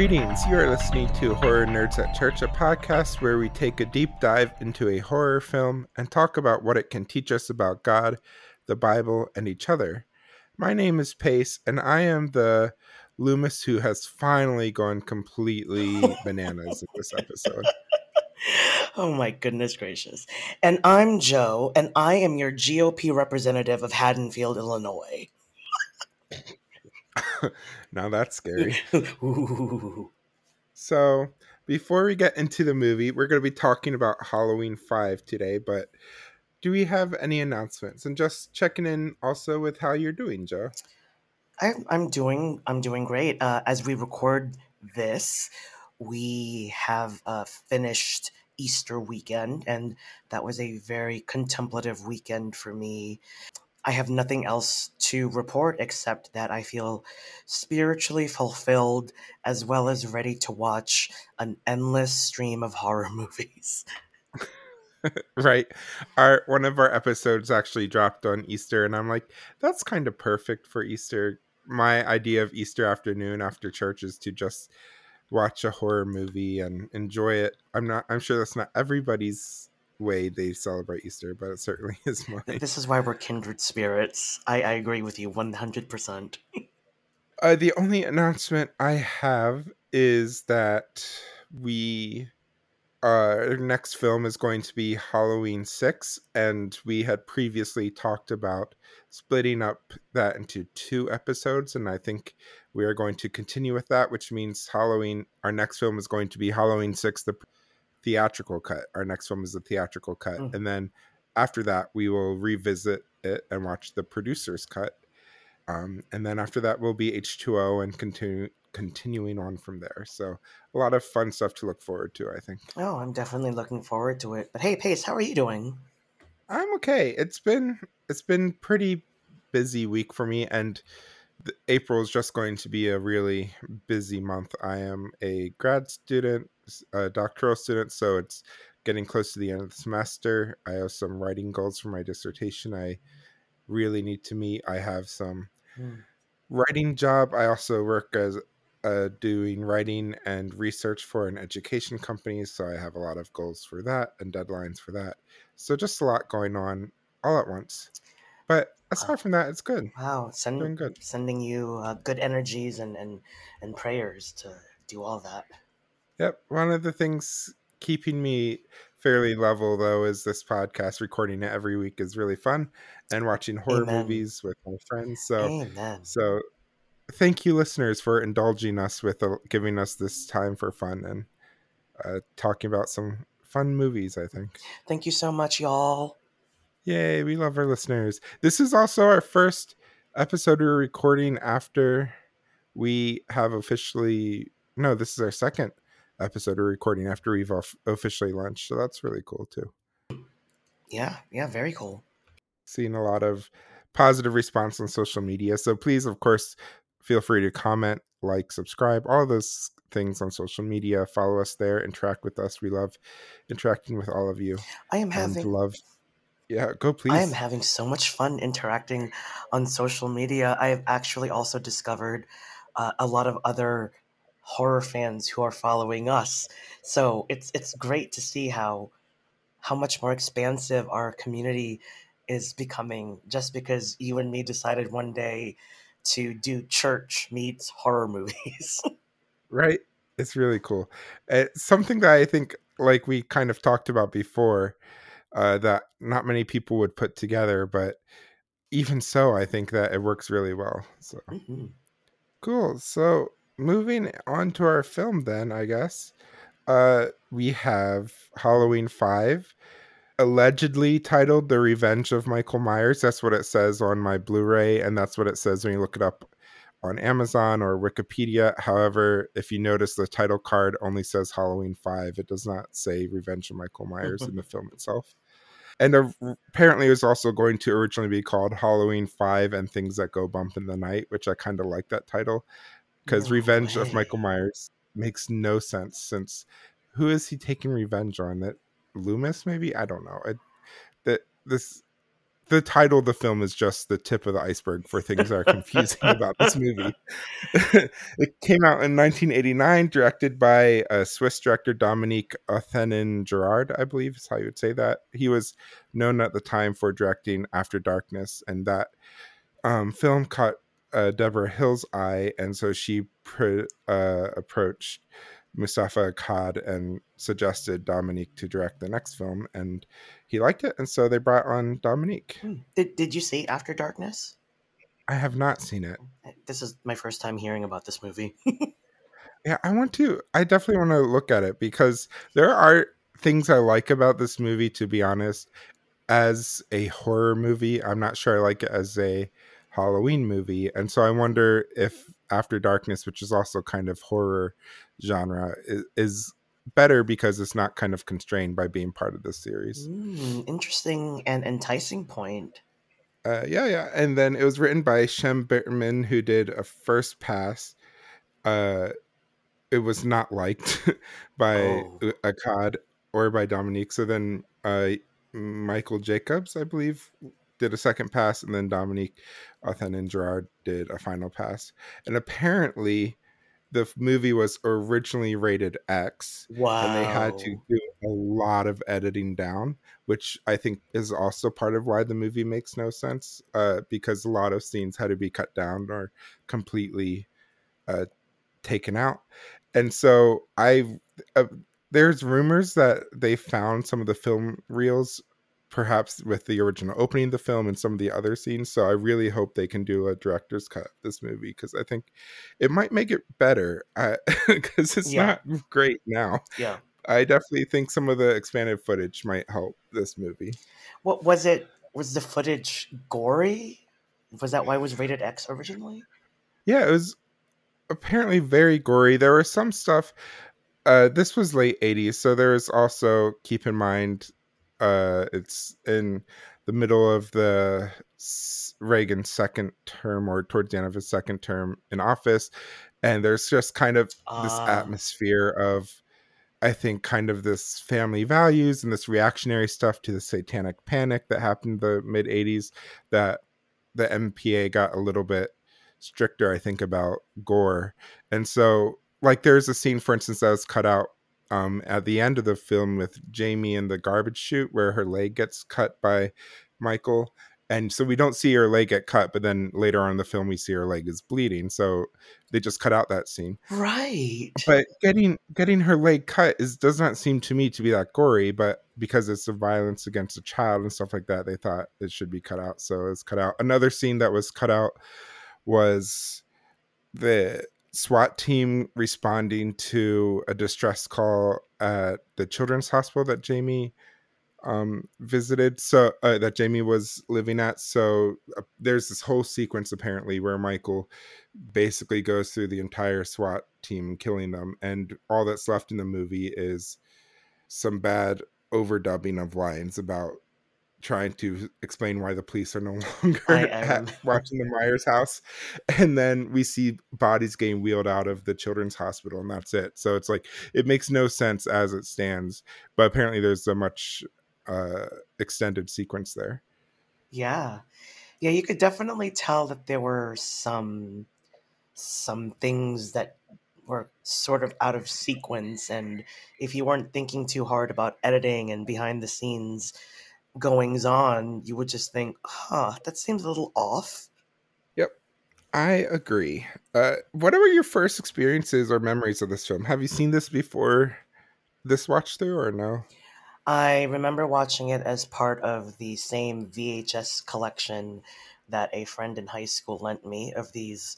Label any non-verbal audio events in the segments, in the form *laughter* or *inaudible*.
Greetings. You are listening to Horror Nerds at Church, a podcast where we take a deep dive into a horror film and talk about what it can teach us about God, the Bible, and each other. My name is Pace, and I am the Loomis who has finally gone completely *laughs* bananas in this episode. Oh my goodness gracious. And I'm Joe, and I am your GOP representative of Haddonfield, Illinois. *laughs* *laughs* now that's scary. *laughs* So, before we get into the movie, we're going to be talking about Halloween 5 today, but do we have any announcements? And just checking in also with how you're doing, Joe. I, I'm doing I'm doing great. Uh, as we record this, we have uh, finished Easter weekend, and that was a very contemplative weekend for me. I have nothing else to report except that I feel spiritually fulfilled as well as ready to watch an endless stream of horror *laughs* movies. *laughs* right. Our one of our episodes actually dropped on Easter and I'm like, that's kind of perfect for Easter. My idea of Easter afternoon after church is to just watch a horror movie and enjoy it. I'm not I'm sure that's not everybody's way they celebrate Easter, but it certainly *laughs* is mine. This is why we're kindred spirits. I, I agree with you 100%. Uh, the only announcement I have is that we uh, our next film is going to be Halloween 6 and we had previously talked about splitting up that into two episodes and I think we are going to continue with that which means Halloween our next film is going to be Halloween 6 the theatrical cut. Our next film is the theatrical cut, Mm. and then after that, we will revisit it and watch the producer's cut. Um, and then after that, we'll be H two O and continue continuing on from there. So a lot of fun stuff to look forward to. I think Oh, I'm definitely looking forward to it. But hey, Pace, how are you doing? I'm okay. It's been it's been pretty busy week for me, and April is just going to be a really busy month. I am a grad student, a doctoral student, so it's getting close to the end of the semester. I have some writing goals for my dissertation. I really need to meet. I have some Hmm. writing job. I also work as uh, doing writing and research for an education company, so I have a lot of goals for that and deadlines for that. So just a lot going on all at once. But aside from that, it's good. Wow, Doing good. sending you uh, good energies and, and, and prayers to do all that. Yep. One of the things keeping me fairly level though is this podcast. Recording it every week is really fun, and watching horror Amen. movies with my friends. So Amen. so thank you listeners for indulging us with uh, giving us this time for fun and uh, talking about some fun movies i think Thank you so much, y'all. yay we love our listeners this is also our first episode we're recording after we have officially no this is our second episode we're recording after we've off- officially launched so that's really cool too Yeah, yeah, very cool. seeing a lot of positive response on social media. So please, of course, feel free to comment, like, subscribe, all those things on social media. Follow us there, interact with us. We love interacting with all of you I am having love. Yeah, go please. I am having so much fun interacting on social media. I have actually also discovered uh, a lot of other horror fans who are following us. So it's it's great to see how how much more expansive our community is becoming just because you and me decided one day to do church meets horror movies. *laughs* right? It's really cool. It's something that I think, like we kind of talked about before, uh, that not many people would put together, but even so, I think that it works really well. So. Mhm. Cool. So moving on to our film then, I guess. Uh we have Halloween 5 allegedly titled The Revenge of Michael Myers. That's what it says on my Blu-ray and that's what it says when you look it up on Amazon or Wikipedia. However, if you notice the title card only says Halloween 5. It does not say Revenge of Michael Myers in the film itself. And apparently it was also going to originally be called Halloween 5 and Things That Go Bump in the Night, which I kind of like that title because No Revenge of. Michael Myers makes no sense since who is he taking revenge on? That Loomis maybe? I don't know. It, that this the title of the film is just the tip of the iceberg for things that are confusing about this movie. *laughs* *laughs* it came out in 1989, directed by a Swiss director Dominique Othenin Girard, I believe is how you would say that. He was known at the time for directing After Darkness, and that um, film caught uh, Deborah Hill's eye, and so she pr- uh, approached Moustapha Akkad and suggested Dominique to direct the next film, and he liked it, and so they brought on Dominique. Hmm. Did Did you see After Darkness? I have not seen it. This is my first time hearing about this movie. *laughs* yeah, I want to. I definitely want to look at it because there are things I like about this movie. To be honest, as a horror movie, I'm not sure I like it as a Halloween movie, and so I wonder if After Darkness, which is also kind of horror genre, is, is better because it's not kind of constrained by being part of the series. Mm, interesting and enticing point. Uh, yeah, yeah. And then it was written by Shem Bitterman, who did a first pass. Uh, it was not liked *laughs* by oh. Akkad or by Dominique. So then uh, Michael Jacobs, I believe, did a second pass, and then Dominique Othenin Girard did a final pass. And apparently, the movie was originally rated X. Wow. And they had to do a lot of editing down, which I think is also part of why the movie makes no sense, uh, because a lot of scenes had to be cut down or completely uh, taken out. And so I, uh, there's rumors that they found some of the film reels perhaps with the original opening of the film and some of the other scenes. So I really hope they can do a director's cut of this movie because I think it might make it better *laughs* because it's yeah. not great now. Yeah. I definitely think some of the expanded footage might help this movie. What was it? Was the footage gory? Was that why it was rated X originally? Yeah, it was apparently very gory. There was some stuff. Uh, this was late 80s, so there was also keep in mind uh, it's in the middle of the Reagan second term or towards the end of his second term in office. And there's just kind of uh. this ah. atmosphere of, I think, kind of this family values and this reactionary stuff to the satanic panic that happened in the mid 80s that the MPA got a little bit stricter, I think, about gore. And so, like, there's a scene, for instance, that was cut out um, at the end of the film with Jamie in the garbage chute where her leg gets cut by Michael. And so we don't see her leg get cut, but then later on in the film we see her leg is bleeding. So they just cut out that scene. Right. But getting getting her leg cut is does not seem to me to be that gory, but because it's a violence against a child and stuff like that, they thought it should be cut out. So it's cut out. Another scene that was cut out was the SWAT team responding to a distress call at the children's hospital that Jamie um, visited. So uh, that Jamie was living at. So uh, there's this whole sequence apparently where Michael basically goes through the entire SWAT team killing them, and all that's left in the movie is some bad overdubbing of lines about trying to explain why the police are no *laughs* longer I, at *laughs* watching the Myers house. And then we see bodies getting wheeled out of the children's hospital, and that's it. So it's like it makes no sense as it stands. But apparently, there's a much uh, extended sequence there. Yeah, yeah, you could definitely tell that there were some some things that were sort of out of sequence, and if you weren't thinking too hard about editing and behind the scenes goings on, you would just think, huh, that seems a little off. Yep. I agree. Uh, what were your first experiences or memories of this film? Have you seen this before this watch through or no? I remember watching it as part of the same VHS collection that a friend in high school lent me of these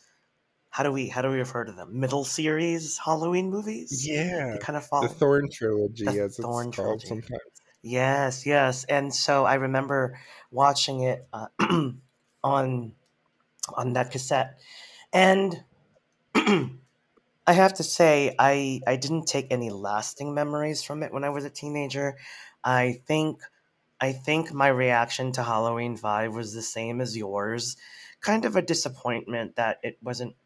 how do we how do we refer to them? Middle series Halloween movies? Yeah. They kind of follow the Thorn trilogy the as Thorn it's trilogy. called sometimes. Yes, yes. And so I remember watching it uh, *clears throat* on on that cassette, and *clears throat* I have to say I I didn't take any lasting memories from it when I was a teenager. I think I think my reaction to Halloween Five was the same as yours, kind of a disappointment that it wasn't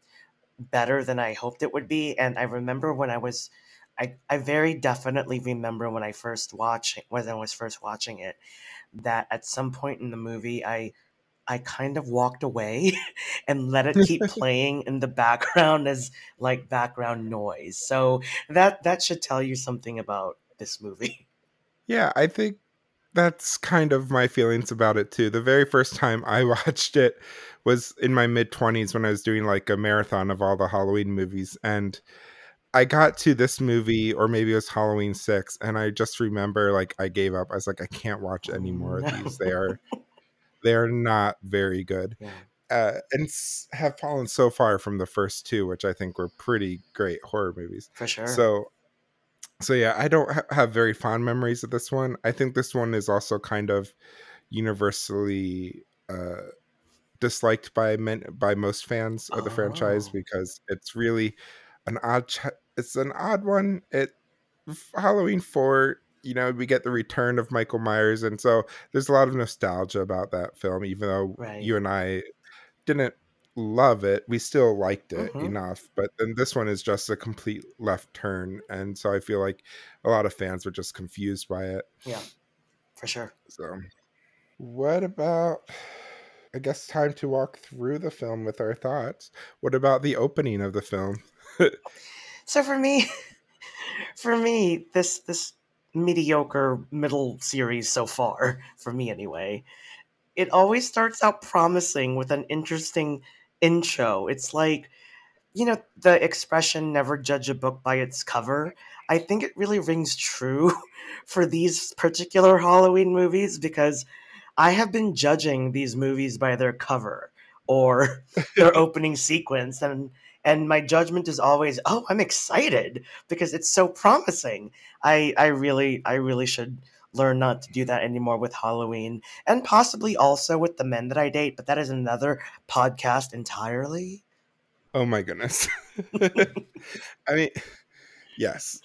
better than I hoped it would be. And I remember when I was I, I very definitely remember when I first watching when I was first watching it that at some point in the movie I I kind of walked away *laughs* and let it keep *laughs* playing in the background as like background noise. So that that should tell you something about this movie. Yeah, I think that's kind of my feelings about it too. The very first time I *laughs* watched it was in my mid 20s when I was doing like a marathon of all the Halloween movies and I got to this movie or maybe it was Halloween 6 and I just remember like I gave up. I was like I can't watch any more of these. They are *laughs* they're not very good. Yeah. Uh, and s- have fallen so far from the first two, which I think were pretty great horror movies. For sure. So, so yeah, I don't ha- have very fond memories of this one. I think this one is also kind of universally uh, disliked by men by most fans of the franchise Oh. because it's really an odd. Ch- it's an odd one. It Halloween four. You know, we get the return of Michael Myers, and so there's a lot of nostalgia about that film. Even though Right. you and I didn't love it, we still liked it Mhm. enough. But then this one is just a complete left turn, and so I feel like a lot of fans were just confused by it. yeah. For sure. So, what about? I guess time to walk through the film with our thoughts. What about the opening of the film? *laughs* So for me, *laughs* for me, this this mediocre middle series so far, for me anyway, it always starts out promising with an interesting intro. It's like, you know, the expression never judge a book by its cover. I think it really rings true *laughs* for these particular Halloween movies because I have been judging these movies by their cover or *laughs* their opening sequence and and my judgment is always oh i'm excited because it's so promising i i really i really should learn not to do that anymore with halloween and possibly also with the men that i date but that is another podcast entirely Oh my goodness. *laughs* I mean, yes.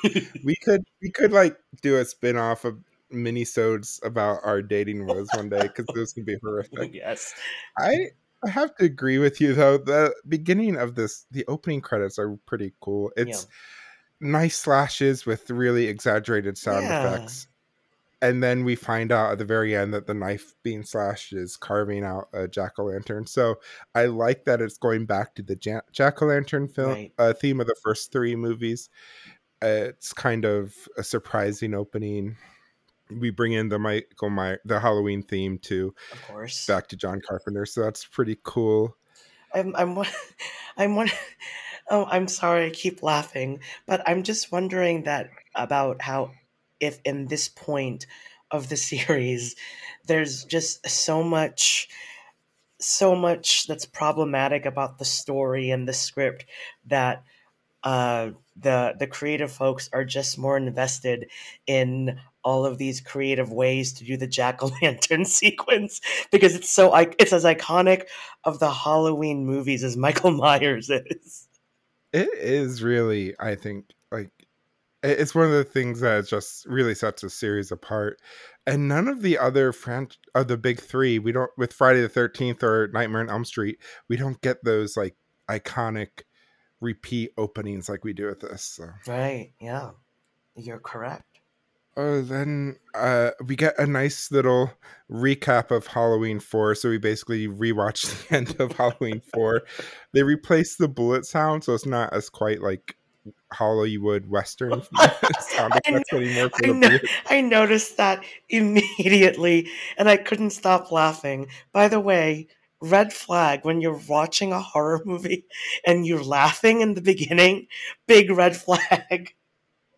*laughs* we could we could like do a spin-off of mini-sodes about our dating woes one day because those could be horrific. *laughs* yes I I have to agree with you though. The beginning of this, the opening credits are pretty cool. It's nice slashes with really exaggerated sound Yeah. effects. And then we find out at the very end that the knife being slashed is carving out a jack o' lantern. So I like that it's going back to the ja- jack o' lantern film Right. uh, theme of the first three movies. Uh, it's kind of a surprising opening. We bring in the Michael My the Halloween theme too of course back to John Carpenter, so that's pretty cool. I'm I'm *laughs* I'm one *laughs* oh I'm sorry I keep laughing but I'm just wondering that about how if in this point of the *laughs* series there's just so much so much that's problematic about the story and the script that uh, the the creative folks are just more invested in all of these creative ways to do the jack o' lantern *laughs* sequence because it's so i- it's as iconic of the Halloween movies as Michael Myers is. It is really, I think, like it's one of the things that just really sets a series apart. And none of the other fran of the big three, we don't with Friday the Thirteenth or Nightmare on Elm Street, we don't get those like iconic repeat openings like we do with this. So. Right? Yeah, you're correct. Oh, then uh, we get a nice little recap of Halloween 4. So we basically rewatch *laughs* the end of Halloween 4. They replace the bullet sound, so it's not as quite like Hollywood Western *laughs* *laughs* sound effects anymore I, no- I noticed that immediately, and I couldn't stop laughing. By the way, red flag when you're watching a horror movie and you're laughing in the beginning, big red flag.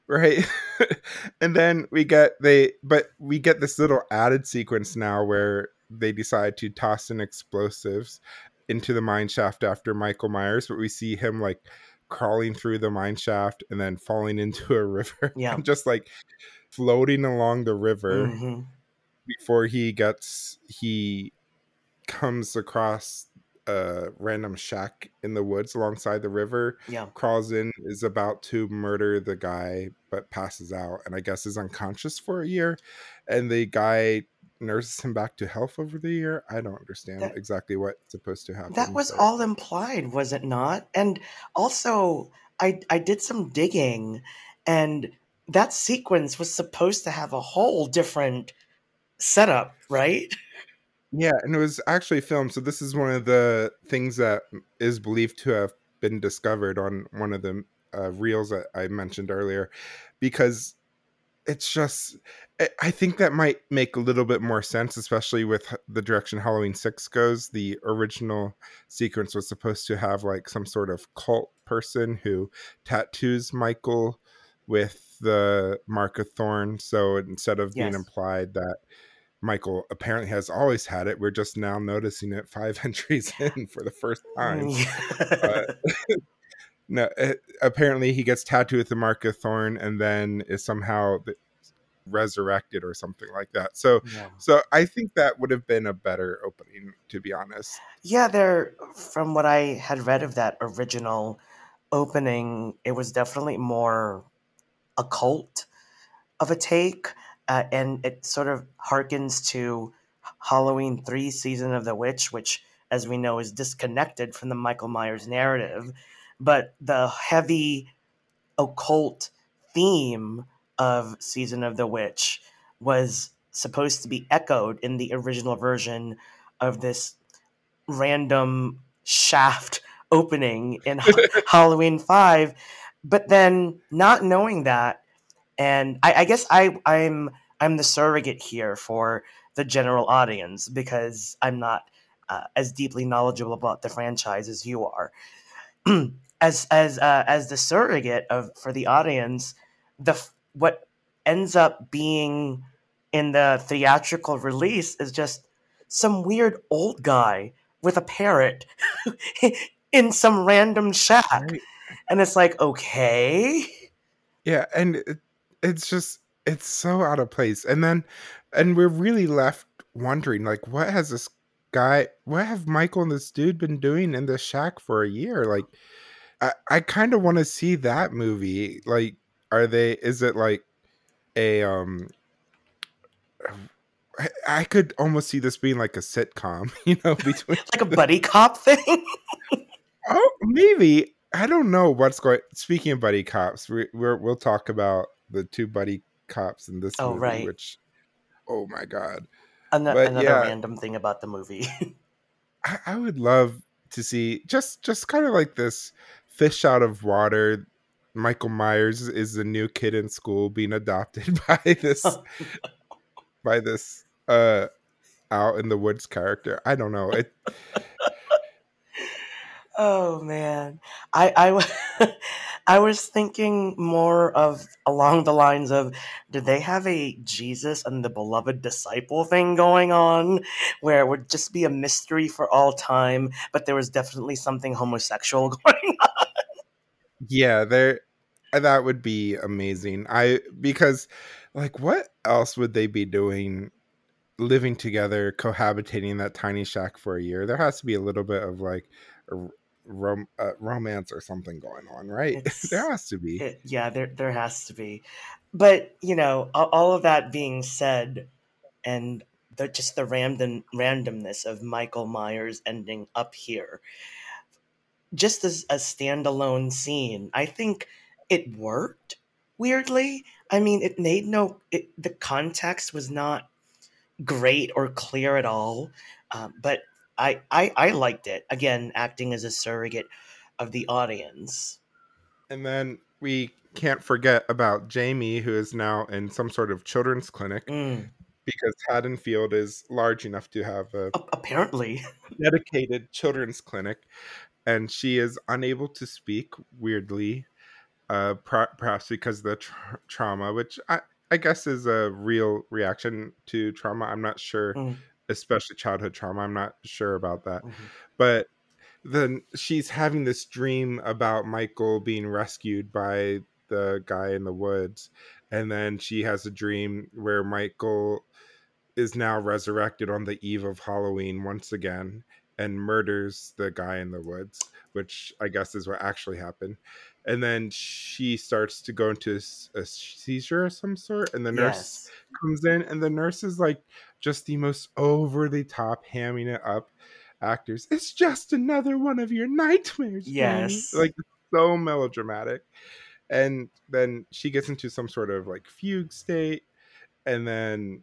Right *laughs* and then we get they but we get this little added sequence now where they decide to toss in explosives into the mine shaft after michael myers but we see him like crawling through the mine shaft and then falling *laughs* into a river Yeah. just like floating along the river Mhm. before he gets he comes across a random shack in the woods alongside the river Yeah. crawls in, is about to murder the guy, but passes out, and I guess is unconscious for a year. And the guy nurses him back to health over the year. I don't understand That- exactly what's supposed to happen. That was but- all implied, was it not? And also, I I did some digging, and that sequence was supposed to have a whole different setup, right? Yeah, and it was actually filmed. So this is one of the things that is believed to have been discovered on one of the uh, reels that I mentioned earlier, because it's just I think that might make a little bit more sense, especially with the direction Halloween Six goes. The original sequence was supposed to have like some sort of cult person who tattoos Michael with the mark of thorn. So instead of being implied that Michael apparently has always had it, we're just now noticing it five *laughs* entries in for the first time. Yeah. *laughs* *laughs* No, uh, apparently he gets tattooed with the mark of thorn and then is somehow resurrected or something like that. So, Yeah. so I think that would have been a better opening, to be honest. Yeah, there. From what I had read of that original opening, it was definitely more occult of a take, uh, and it sort of harkens to Halloween Three: Season of the Witch, which, as we know, is disconnected from the Michael Myers narrative. But the heavy occult theme of Season of the Witch was supposed to be echoed in the original version of this random shaft opening in *laughs* Halloween 5 but then not knowing that and I, I guess I I'm I'm the surrogate here for the general audience because I'm not uh, as deeply knowledgeable about the franchise as you are. *clears throat* As as uh, as the surrogate of for the audience the what ends up being in the theatrical release is just some weird old guy with a parrot *laughs* in some random shack. Right? and it's like okay. Yeah, and it, it's just it's so out of place. And then, and we're really left wondering, like, what has this guy, what have Michael and this dude been doing in this shack for a year? Like, I, I kind of want to see that movie. Like, are they? Is it like a um? I, I could almost see this being like a sitcom, *laughs* you know, between like a buddy cop thing oh maybe I don't know what's going. Speaking of buddy cops, we, we're we'll talk about the two buddy cops in this Oh, movie, right. which oh my god, But another yeah. random thing about the movie *laughs* I, I would love to see just just kind of like this fish out of water. Michael Myers is the new kid in school being adopted *laughs* by this *laughs* by this uh out in the woods character. I don't know. It Oh man, I I, I was thinking more of along the lines of, did they have a Jesus and the beloved disciple thing going on, where it would just be a mystery for all time, but there was definitely something homosexual *laughs* going on. yeah, there that would be amazing. I because like what else would they be doing living together, cohabitating in that tiny shack for a year? There has to be a little bit of like rom- uh, romance or something going on, right? *laughs* There has to be. It- yeah, there there has to be, but you know, all of that being said, and the, just the random randomness of Michael Myers ending up here, just as a standalone scene, I think it worked. Weirdly, I mean, it made no. It, the context was not great or clear at all, um, but I, I I liked it. Again, acting as a surrogate of the audience. And then we can't forget about Jamie, who is now in some sort of children's clinic Mm, because Haddonfield is large enough to have a apparently. *laughs* dedicated children's clinic, and she is unable to speak. Weirdly, uh, per- perhaps because of the tra- trauma, which I I guess is a real reaction to trauma. I'm not sure, Mm, especially childhood trauma. I'm not sure about that, mhm. but then she's having this dream about Michael being rescued by the guy in the woods, and then she has a dream where Michael is now resurrected on the eve of Halloween once again and murders the guy in the woods, which I guess is what actually happened. And then she starts to go into a seizure of some sort, and the nurse Yes. comes in, and the nurse is like just the most over the top, hamming it up actors. It's just another one of your nightmares. Jamie." Yes. like so melodramatic. and then she gets into some sort of like fugue state and then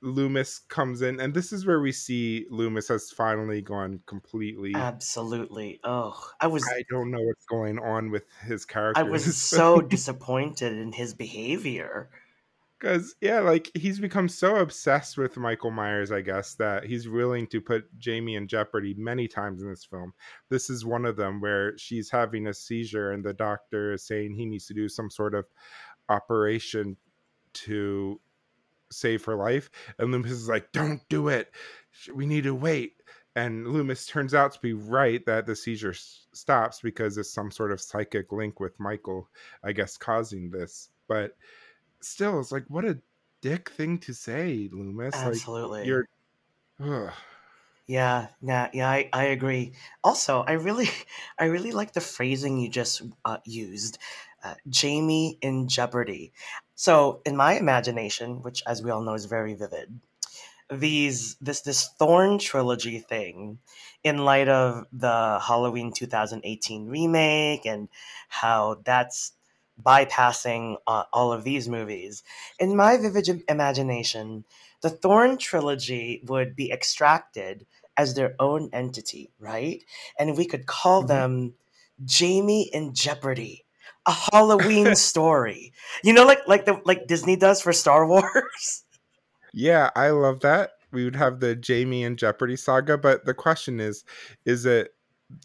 Loomis comes in, and this is where we see Loomis has finally gone completely. Absolutely. Oh, I was. I don't know what's going on with his character. I was so *laughs* disappointed in his behavior. Because yeah, like he's become so obsessed with Michael Myers, I guess, that he's willing to put Jamie in jeopardy many times in this film. This is one of them where she's having a seizure, and the doctor is saying he needs to do some sort of operation to save her life. And Loomis is like, don't do it. We need to wait. And Loomis turns out to be right that the seizure s- stops because it's some sort of psychic link with Michael, I guess, causing this. But still, it's like, what a dick thing to say, Loomis. Absolutely. Like, you're. Ugh. Yeah, yeah, yeah. I, I agree. Also, I really, *laughs* I really like the phrasing you just uh, used, uh, Jamie in jeopardy. So, in my imagination, which, as we all know, is very vivid, these this this Thorn trilogy thing, in light of the Halloween 2018 remake and how that's bypassing uh, all of these movies. In my vivid imagination, the Thorn trilogy would be extracted as their own entity, right? And we could call Mhm. them Jamie in Jeopardy, a Halloween *laughs* story. You know, like like the like Disney does for Star *laughs* Wars. Yeah, I love that. We would have the Jamie and Jeopardy saga, but the question is is it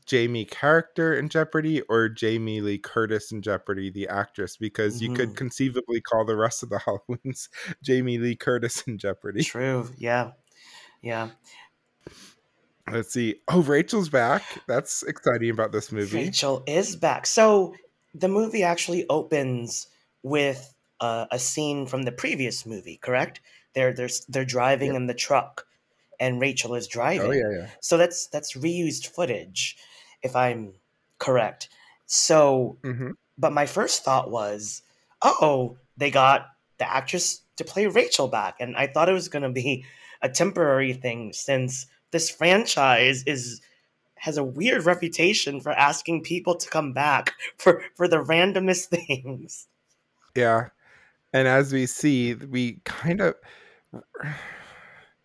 Jamie character in Jeopardy or Jamie Lee Curtis in Jeopardy, the actress? Because you could Mhm. conceivably call the rest of the *laughs* Halloweens Jamie Lee Curtis in Jeopardy. True. Yeah. Yeah. Let's see. Oh, Rachel's back. That's exciting about this movie. Rachel is back. So the movie actually opens with uh, a scene from the previous movie, correct? They're they're they're driving Yep. in the truck, and Rachel is driving. Oh, yeah, yeah. So that's that's reused footage, if I'm correct. So, hmm but my first thought was, oh, they got the actress to play Rachel back, and I thought it was going to be a temporary thing since this franchise is has a weird reputation for asking people to come back for for the randomest *laughs* things. Yeah. And as we see, we kind of.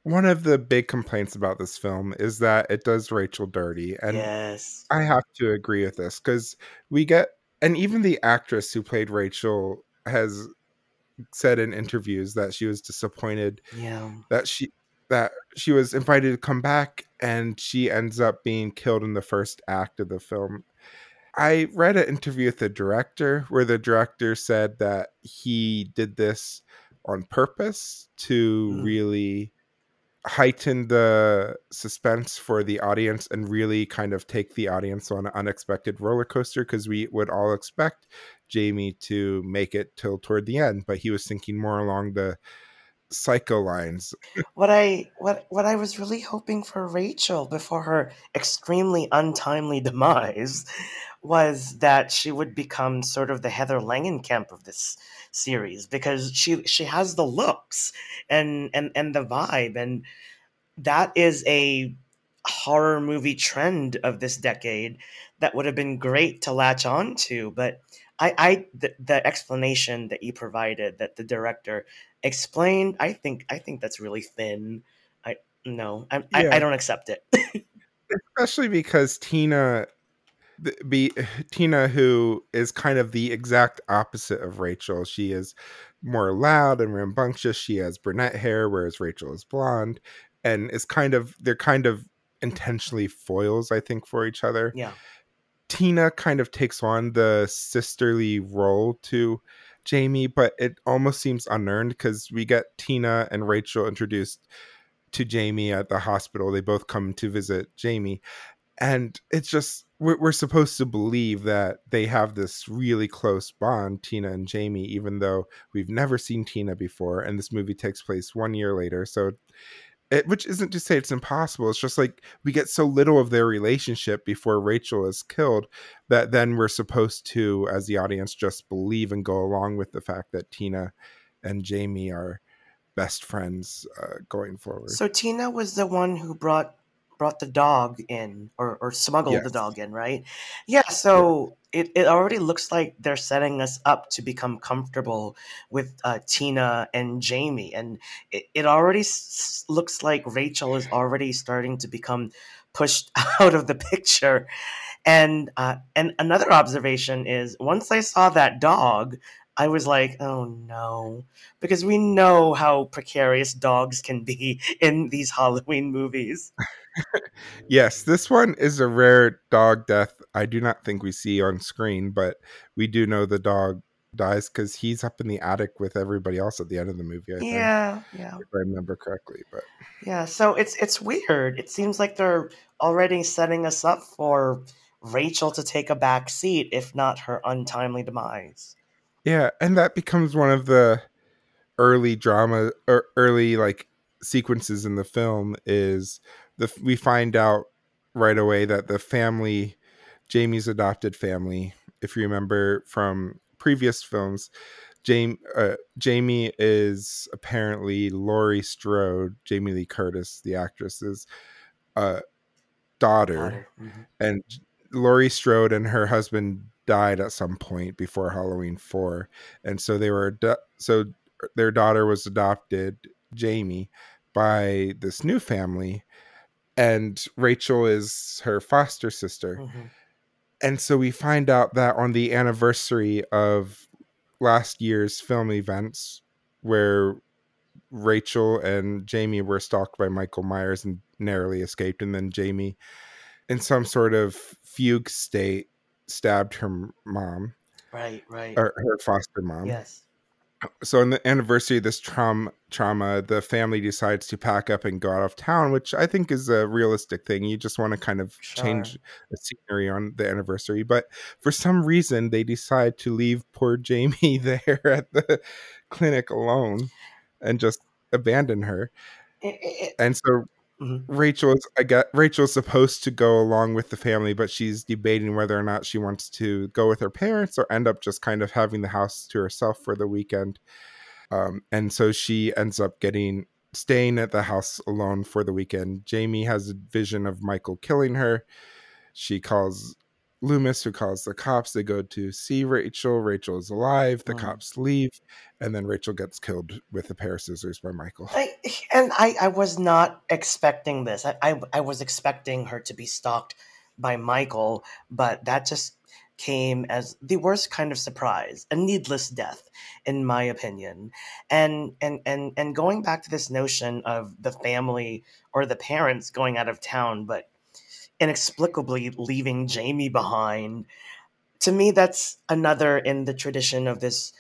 One of the big complaints about this film is that it does Rachel dirty. And yes. I have to agree with this because we get, and even the actress who played Rachel has said in interviews that she was disappointed Yeah. that she that she was invited to come back and she ends up being killed in the first act of the film. I read an interview with the director where the director said that he did this on purpose to Mm. really heighten the suspense for the audience and really kind of take the audience on an unexpected roller coaster because we would all expect Jamie to make it till toward the end, but he was thinking more along the psycho lines. What I what what I was really hoping for Rachel before her extremely untimely demise was that she would become sort of the Heather Langenkamp of this series because she she has the looks and and and the vibe and that is a horror movie trend of this decade that would have been great to latch on to but I, I the, the explanation that you provided that the director explained i think i think that's really thin i no I, I, Yeah. I don't accept it *laughs* especially because Tina be *sighs* Tina who is kind of the exact opposite of Rachel. She is more loud and rambunctious. She has brunette hair whereas Rachel is blonde and is kind of they're kind of intentionally foils I think for each other. yeah Tina kind of takes on the sisterly role to Jamie, but it almost seems unearned because we get Tina and Rachel introduced to Jamie at the hospital. They both come to visit Jamie. And it's just, we're, we're supposed to believe that they have this really close bond, Tina and Jamie, even though we've never seen Tina before. And this movie takes place one year later. So it, which isn't to say it's impossible. It's just like we get so little of their relationship before Rachel is killed that then we're supposed to, as the audience, just believe and go along with the fact that Tina and Jamie are best friends uh, going forward. so tina was the one who brought brought the dog in or, or smuggled Yes. the dog in, right? Yeah, so it, it already looks like they're setting us up to become comfortable with uh, Tina and Jamie. And it, it already s- looks like Rachel is already starting to become pushed *laughs* out of the picture. And uh, and another observation is once I saw that dog, I was like, oh no, because we know how precarious dogs can be *laughs* in these Halloween movies. *laughs* Yes, this one is a rare dog death. I do not think we see on screen, but we do know the dog dies because he's up in the attic with everybody else at the end of the movie. I think, Yeah, yeah, if I remember correctly. But yeah. So it's it's weird. It seems like they're already setting us up for Rachel to take a back seat, if not her untimely demise. Yeah, and that becomes one of the early drama or early like sequences in the film is the we find out right away that the family Jamie's adopted family if you remember from previous films Jamie uh, Jamie is apparently Laurie Strode Jamie Lee Curtis the actress's uh, daughter. Mhm. and Laurie Strode and her husband died at some point before Halloween 4 and so they were ado- so their daughter was adopted Jamie by this new family and Rachel is her foster sister Mhm. and so we find out that on the anniversary of last year's film events where Rachel and Jamie were stalked by Michael Myers and narrowly escaped and then Jamie in some sort of fugue state stabbed her mom Right, right. or her foster mom yes. so on the anniversary of this trauma trauma the family decides to pack up and go out of town which i think is a realistic thing you just want to kind of change the scenery on the anniversary but for some reason they decide to leave poor *laughs* jamie there at the clinic alone and just abandon her It- it- and so Mhm. Rachel's I got Rachel's supposed to go along with the family, but she's debating whether or not she wants to go with her parents or end up just kind of having the house to herself for the weekend. Um, and so she ends up getting staying at the house alone for the weekend. Jamie has a vision of Michael killing her. She calls Loomis, who calls the cops. They go to see Rachel. Rachel is alive. The cops leave, and then Rachel gets killed with a pair of scissors by Michael. I, and I, I was not expecting this. I, I, I was expecting her to be stalked by Michael, but that just came as the worst kind of surprise, a needless death, in my opinion. And and and and going back to this notion of the family or the parents going out of town, but inexplicably leaving Jamie behind. To me, that's another in the tradition of this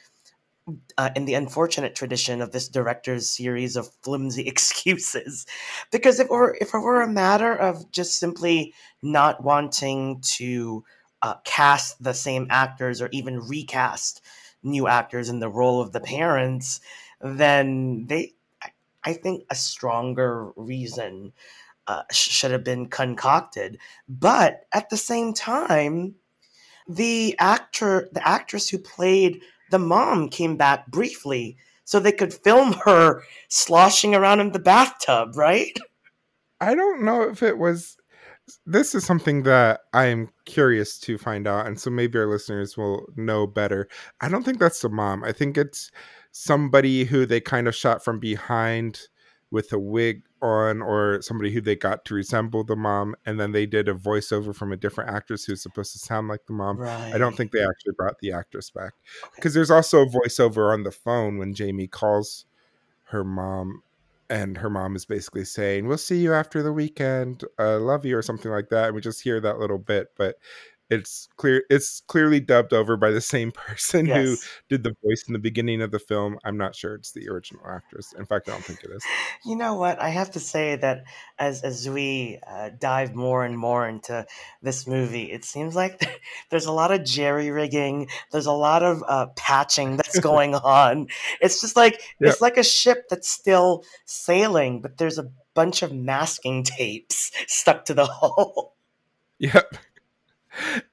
uh, in the unfortunate tradition of this director's series of flimsy *laughs* excuses. Because if it were if it were a matter of just simply not wanting to uh, cast the same actors or even recast new actors in the role of the parents, then they, I- I think, a stronger reason uh, should have been concocted. But at the same time, the actor, the actress who played the mom came back briefly so they could film her sloshing around in the bathtub, right? I don't know if it was. This is something that I am curious to find out, and so maybe our listeners will know better. I don't think that's the mom. I think it's somebody who they kind of shot from behind with a wig on, or somebody who they got to resemble the mom, and then they did a voiceover from a different actress who's supposed to sound like the mom. Right. I don't think they actually brought the actress back because there's also a voiceover on the phone when Jamie calls her mom and her mom is basically saying we'll see you after the weekend uh, love you or something like that and we just hear that little bit but it's clear it's clearly dubbed over by the same *laughs* person who did the voice in the beginning of the film i'm not sure it's the original actress in fact i don't think it is You know what? I have to say that as as we uh, dive more and more into this movie, it seems like there's a lot of jerry rigging. There's a lot of uh, patching that's *laughs* going on. It's just like Yep. it's like a ship that's still sailing, but there's a bunch of masking tapes *laughs* stuck to the hull. yep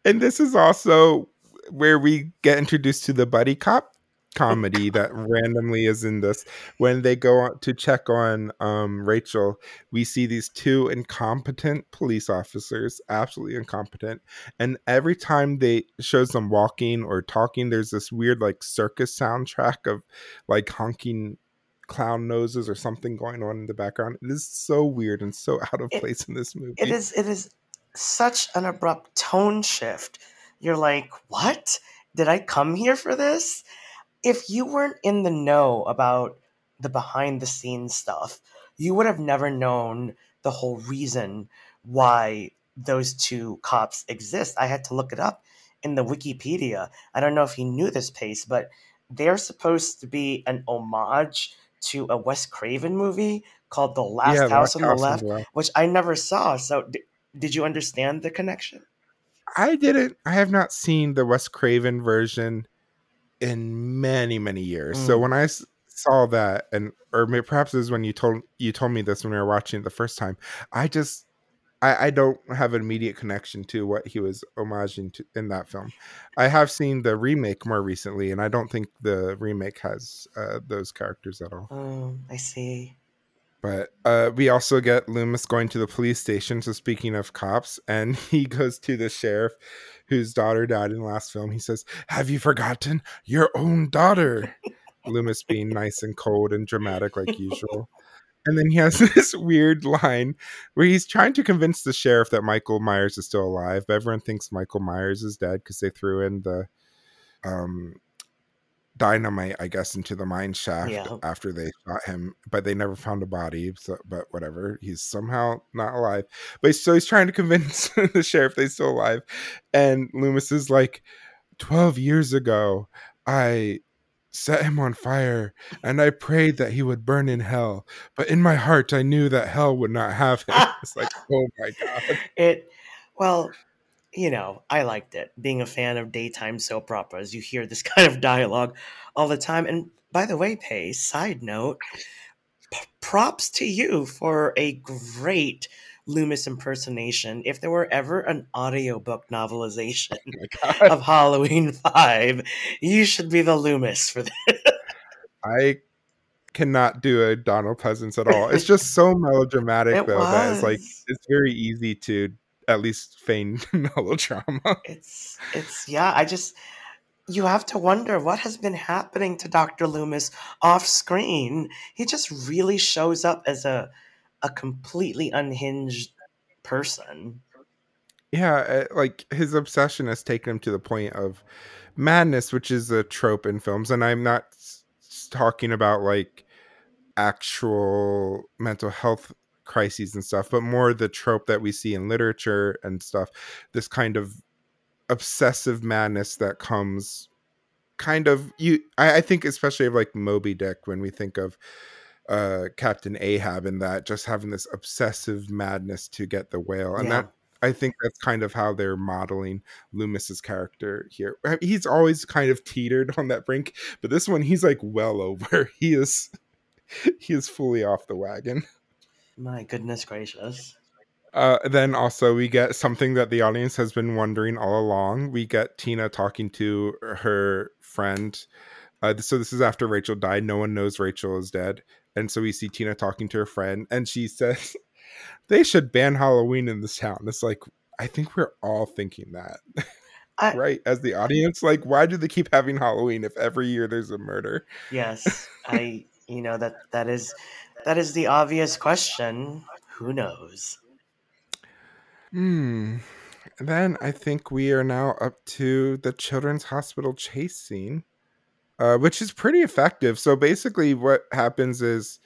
and this is also where we get introduced to the buddy cop comedy *laughs* that randomly is in this. When they go on to check on um, Rachel, we see these two incompetent police officers, absolutely incompetent. And every time they shows them walking or talking, there's this weird like circus soundtrack of like honking clown noses or something going on in the background. It is so weird and so out of It- place in this movie. It is it is such an abrupt tone shift. You're like, what? Did I come here for this? If you weren't in the know about the behind the scenes stuff, you would have never known the whole reason why those two cops exist. I had to look it up in the Wikipedia. I don't know if you knew this pace, but they're supposed to be an homage to a Wes Craven movie called The Last Yeah, House on the Left, which I never saw. So, did you understand the connection? I didn't. I have not seen the Wes Craven version in many many years. So when I saw that, and or perhaps it was when you told you told me this when we were watching it the first time, I just I, I don't have an immediate connection to what he was homaging to in that film. I have seen the remake more recently, and I don't think the remake has uh, those characters at all. Oh, I see. But uh, we also get Loomis going to the police station. So speaking of cops, and *laughs* he goes to the sheriff whose daughter died in the last film. He says, "Have you forgotten your own daughter?" *laughs* Loomis being nice and cold and dramatic like usual. And then he has *laughs* this weird line where he's trying to convince the sheriff that Michael Myers is still alive, but everyone thinks Michael Myers is dead because they threw in the um, dynamite, I guess, into the mine shaft Yeah. after they shot him, but they never found a body. So, but whatever, he's somehow not alive. But so he's trying to convince *laughs* the sheriff he's still alive, and Loomis is like, 12 years ago, I set him on fire and I prayed that he would burn in hell. But in my heart, I knew that hell would not have him. *laughs* It's like, oh my God. It, well, you know, I liked it. Being a fan of daytime soap operas, you hear this *laughs* kind of dialogue all the time. And by the way, Pace, side note, p- props to you for a great Loomis impersonation. If there were ever an audiobook novelization *laughs* Oh of Halloween 5, you should be the Loomis for this. *laughs* I cannot do a Donald Pleasence at all. It's just so melodramatic, It though, that it's like, it's very easy to at least feign *laughs* melodrama. It's it's yeah, I just you have to wonder what has been happening to Dr. Loomis off screen. He just really shows up as a a completely unhinged person. Yeah, uh, like his obsession has taken him to the point of madness, which is a trope in films. And I'm not talking about like actual mental health crises and stuff, but more the trope that we see in literature and stuff. This kind of obsessive madness that comes kind of you I, I think especially of like Moby Dick when we think of uh Captain Ahab and that just having this obsessive madness to get the whale. And Yeah. that I think that's kind of how they're modeling Loomis's character here. He's always kind of teetered on that brink, but this one he's like well over. *laughs* He is he is fully off the wagon. My goodness gracious. Uh, then also we get something that the audience has been wondering all along. We get Tina talking to her friend. Uh, so this is after Rachel died. No one knows Rachel is dead, and so we see Tina talking to her friend, and she *laughs* says they should ban Halloween in this town. It's like I think we're all thinking that, I *laughs* right? As the audience, like why do they keep having Halloween if every year there's a murder? yes, I you know that that is that is the obvious question. Who knows? Hmm. Then I think we are now up to the children's hospital chase scene, uh, which is pretty effective. So basically, what happens is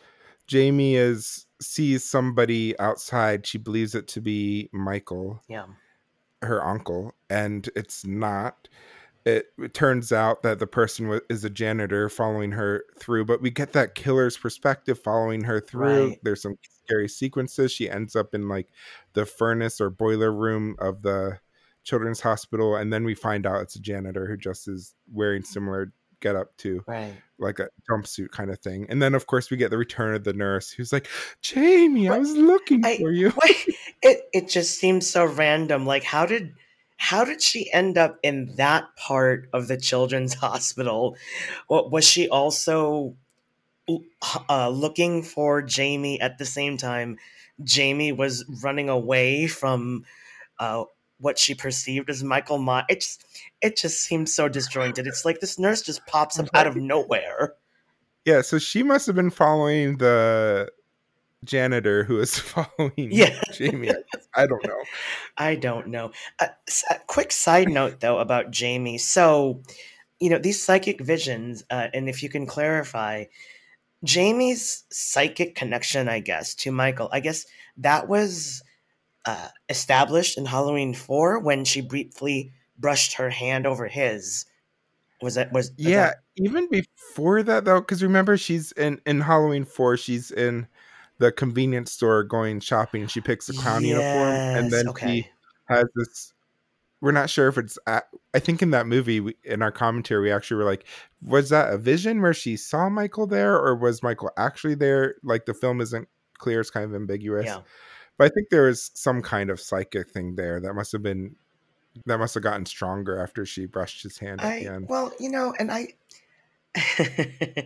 Jamie is sees somebody outside. She believes it to be Michael, Yeah. her uncle, and it's not. It, it turns out that the person is a janitor following her through, but we get that killer's perspective following her through. Right. There's some scary sequences. She ends up in like the furnace or boiler room of the children's hospital, and then we find out it's a janitor who just is wearing similar get up to Right. like a jumpsuit kind of thing. And then of course we get the return of the nurse who's like, Jamie, I was looking I for you. *laughs* Wait, it it just seems so random. Like, how did how did she end up in that part of the children's *laughs* hospital? Was she also uh, looking for Jamie at the same time? Jamie was running away from uh, what she perceived as Michael Myers. It just, it just seems so disjointed. It's like this nurse just pops up out of nowhere. Yeah, so she must have been following the janitor who is *laughs* following yeah. Jamie. *laughs* I don't know. I don't know. Uh, a quick side note though about Jamie. So, you know, these psychic visions, uh, and if you can clarify, Jamie's psychic connection, I guess, to Michael, I guess that was uh, established in Halloween 4 when she briefly brushed her hand over his. Was that was yeah? That... Even before that though, because remember she's in in Halloween four, she's in the convenience store going shopping. She picks a clown yes, uniform, and then okay. she has this. We're not sure if it's. At, I think in that movie, we, in our commentary, we actually were like, "Was that a vision where she saw Michael there, or was Michael actually there?" Like the film isn't clear; it's kind of ambiguous. Yeah. But I think there was some kind of psychic thing there that must have been that must have gotten stronger after she brushed his hand at the end. Well, you know, and I, *laughs* I,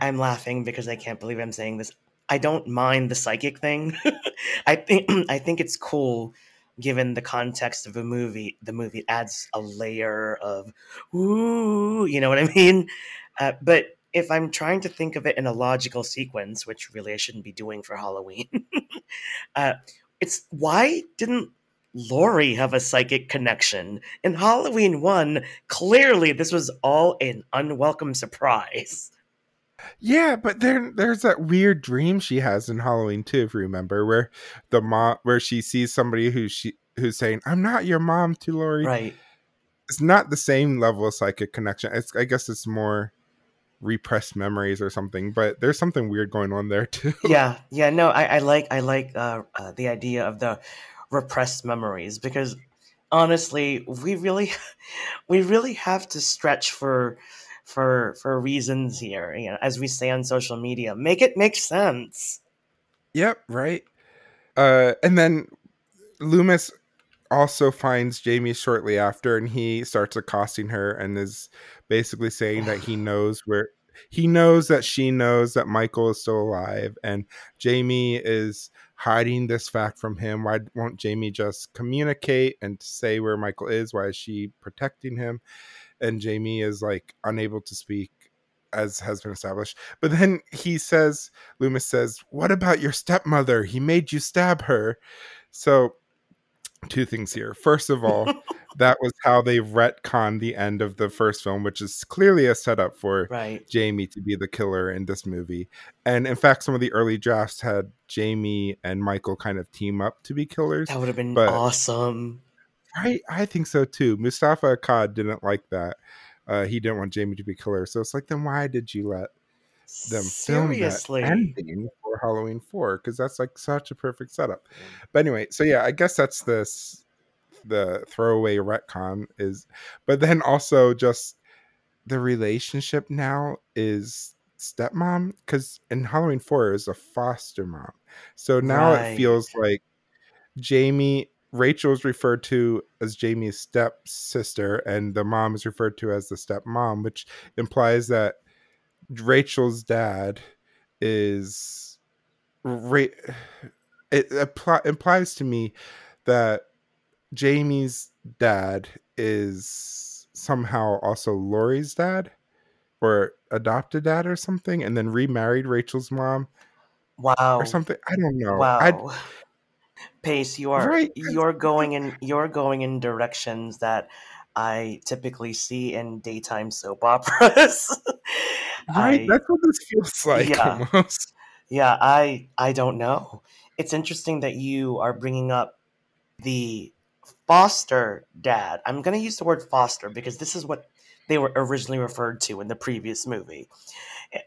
I'm laughing because I can't believe I'm saying this. I don't mind the psychic thing. *laughs* I think *clears throat* I think it's cool given the context of the movie. The movie adds a layer of ooh, you know what I *laughs* mean? Uh, but if I'm trying to think of it in a logical sequence, which really I shouldn't be doing for Halloween, *laughs* uh, it's why didn't Laurie have a psychic connection? In Halloween 1, clearly this was all an unwelcome surprise. Yeah, but there there's that weird dream she has in Halloween too, if you remember, where the mom where she sees somebody who she who's saying, I'm not your mom to Laurie. Right. It's not the same level of psychic connection. It's I guess it's more repressed memories or something, but there's something weird going on there *laughs* too. Yeah, yeah, no, I, I like I like uh, uh, the idea of the repressed memories because honestly, we really *laughs* we really have to stretch for for for reasons here. You know, as we say on social media, make it make sense. Yep, right. Uh, and then Loomis also finds Jamie shortly after, and he starts accosting her and is basically saying that he knows where he knows that she knows that Michael is still alive, and Jamie is hiding this fact from him. Why won't Jamie just communicate and say where Michael is? Why is she protecting him? And Jamie is like unable to speak as has been established. But then he says, Loomis says, What about your stepmother? He made you stab her. So two things here. First of all, *laughs* that was how they retconned the end of the first film, which is clearly a setup for right. Jamie to be the killer in this movie. And in fact, some of the early drafts had Jamie and Michael kind of team up to be killers. That would have been but awesome. I I think so too. Moustapha Akkad didn't like that. Uh, he didn't want Jamie to be killer. So it's like, then why did you let them Seriously. film that ending for Halloween Four? Because that's like such a perfect setup. But anyway, so yeah, I guess that's this the throwaway retcon is, but then also just the relationship now is stepmom because in Halloween Four is a foster mom. So now Right. it feels like Jamie Rachel is referred to as Jamie's stepsister, and the mom is referred to as the stepmom, which implies that Rachel's dad is. Ra- it implies to me that Jamie's dad is somehow also Laurie's dad or adopted dad or something, and then remarried Rachel's mom Wow. or something. I don't know. Wow. Pace, you are Right, you're going in you're going in directions that I typically see in daytime soap *laughs* operas. right. I That's what this feels like Yeah. almost. yeah, I I don't know. It's interesting that you are bringing up the foster dad. I'm going to use the word foster because this is what they were originally referred to in the previous movie.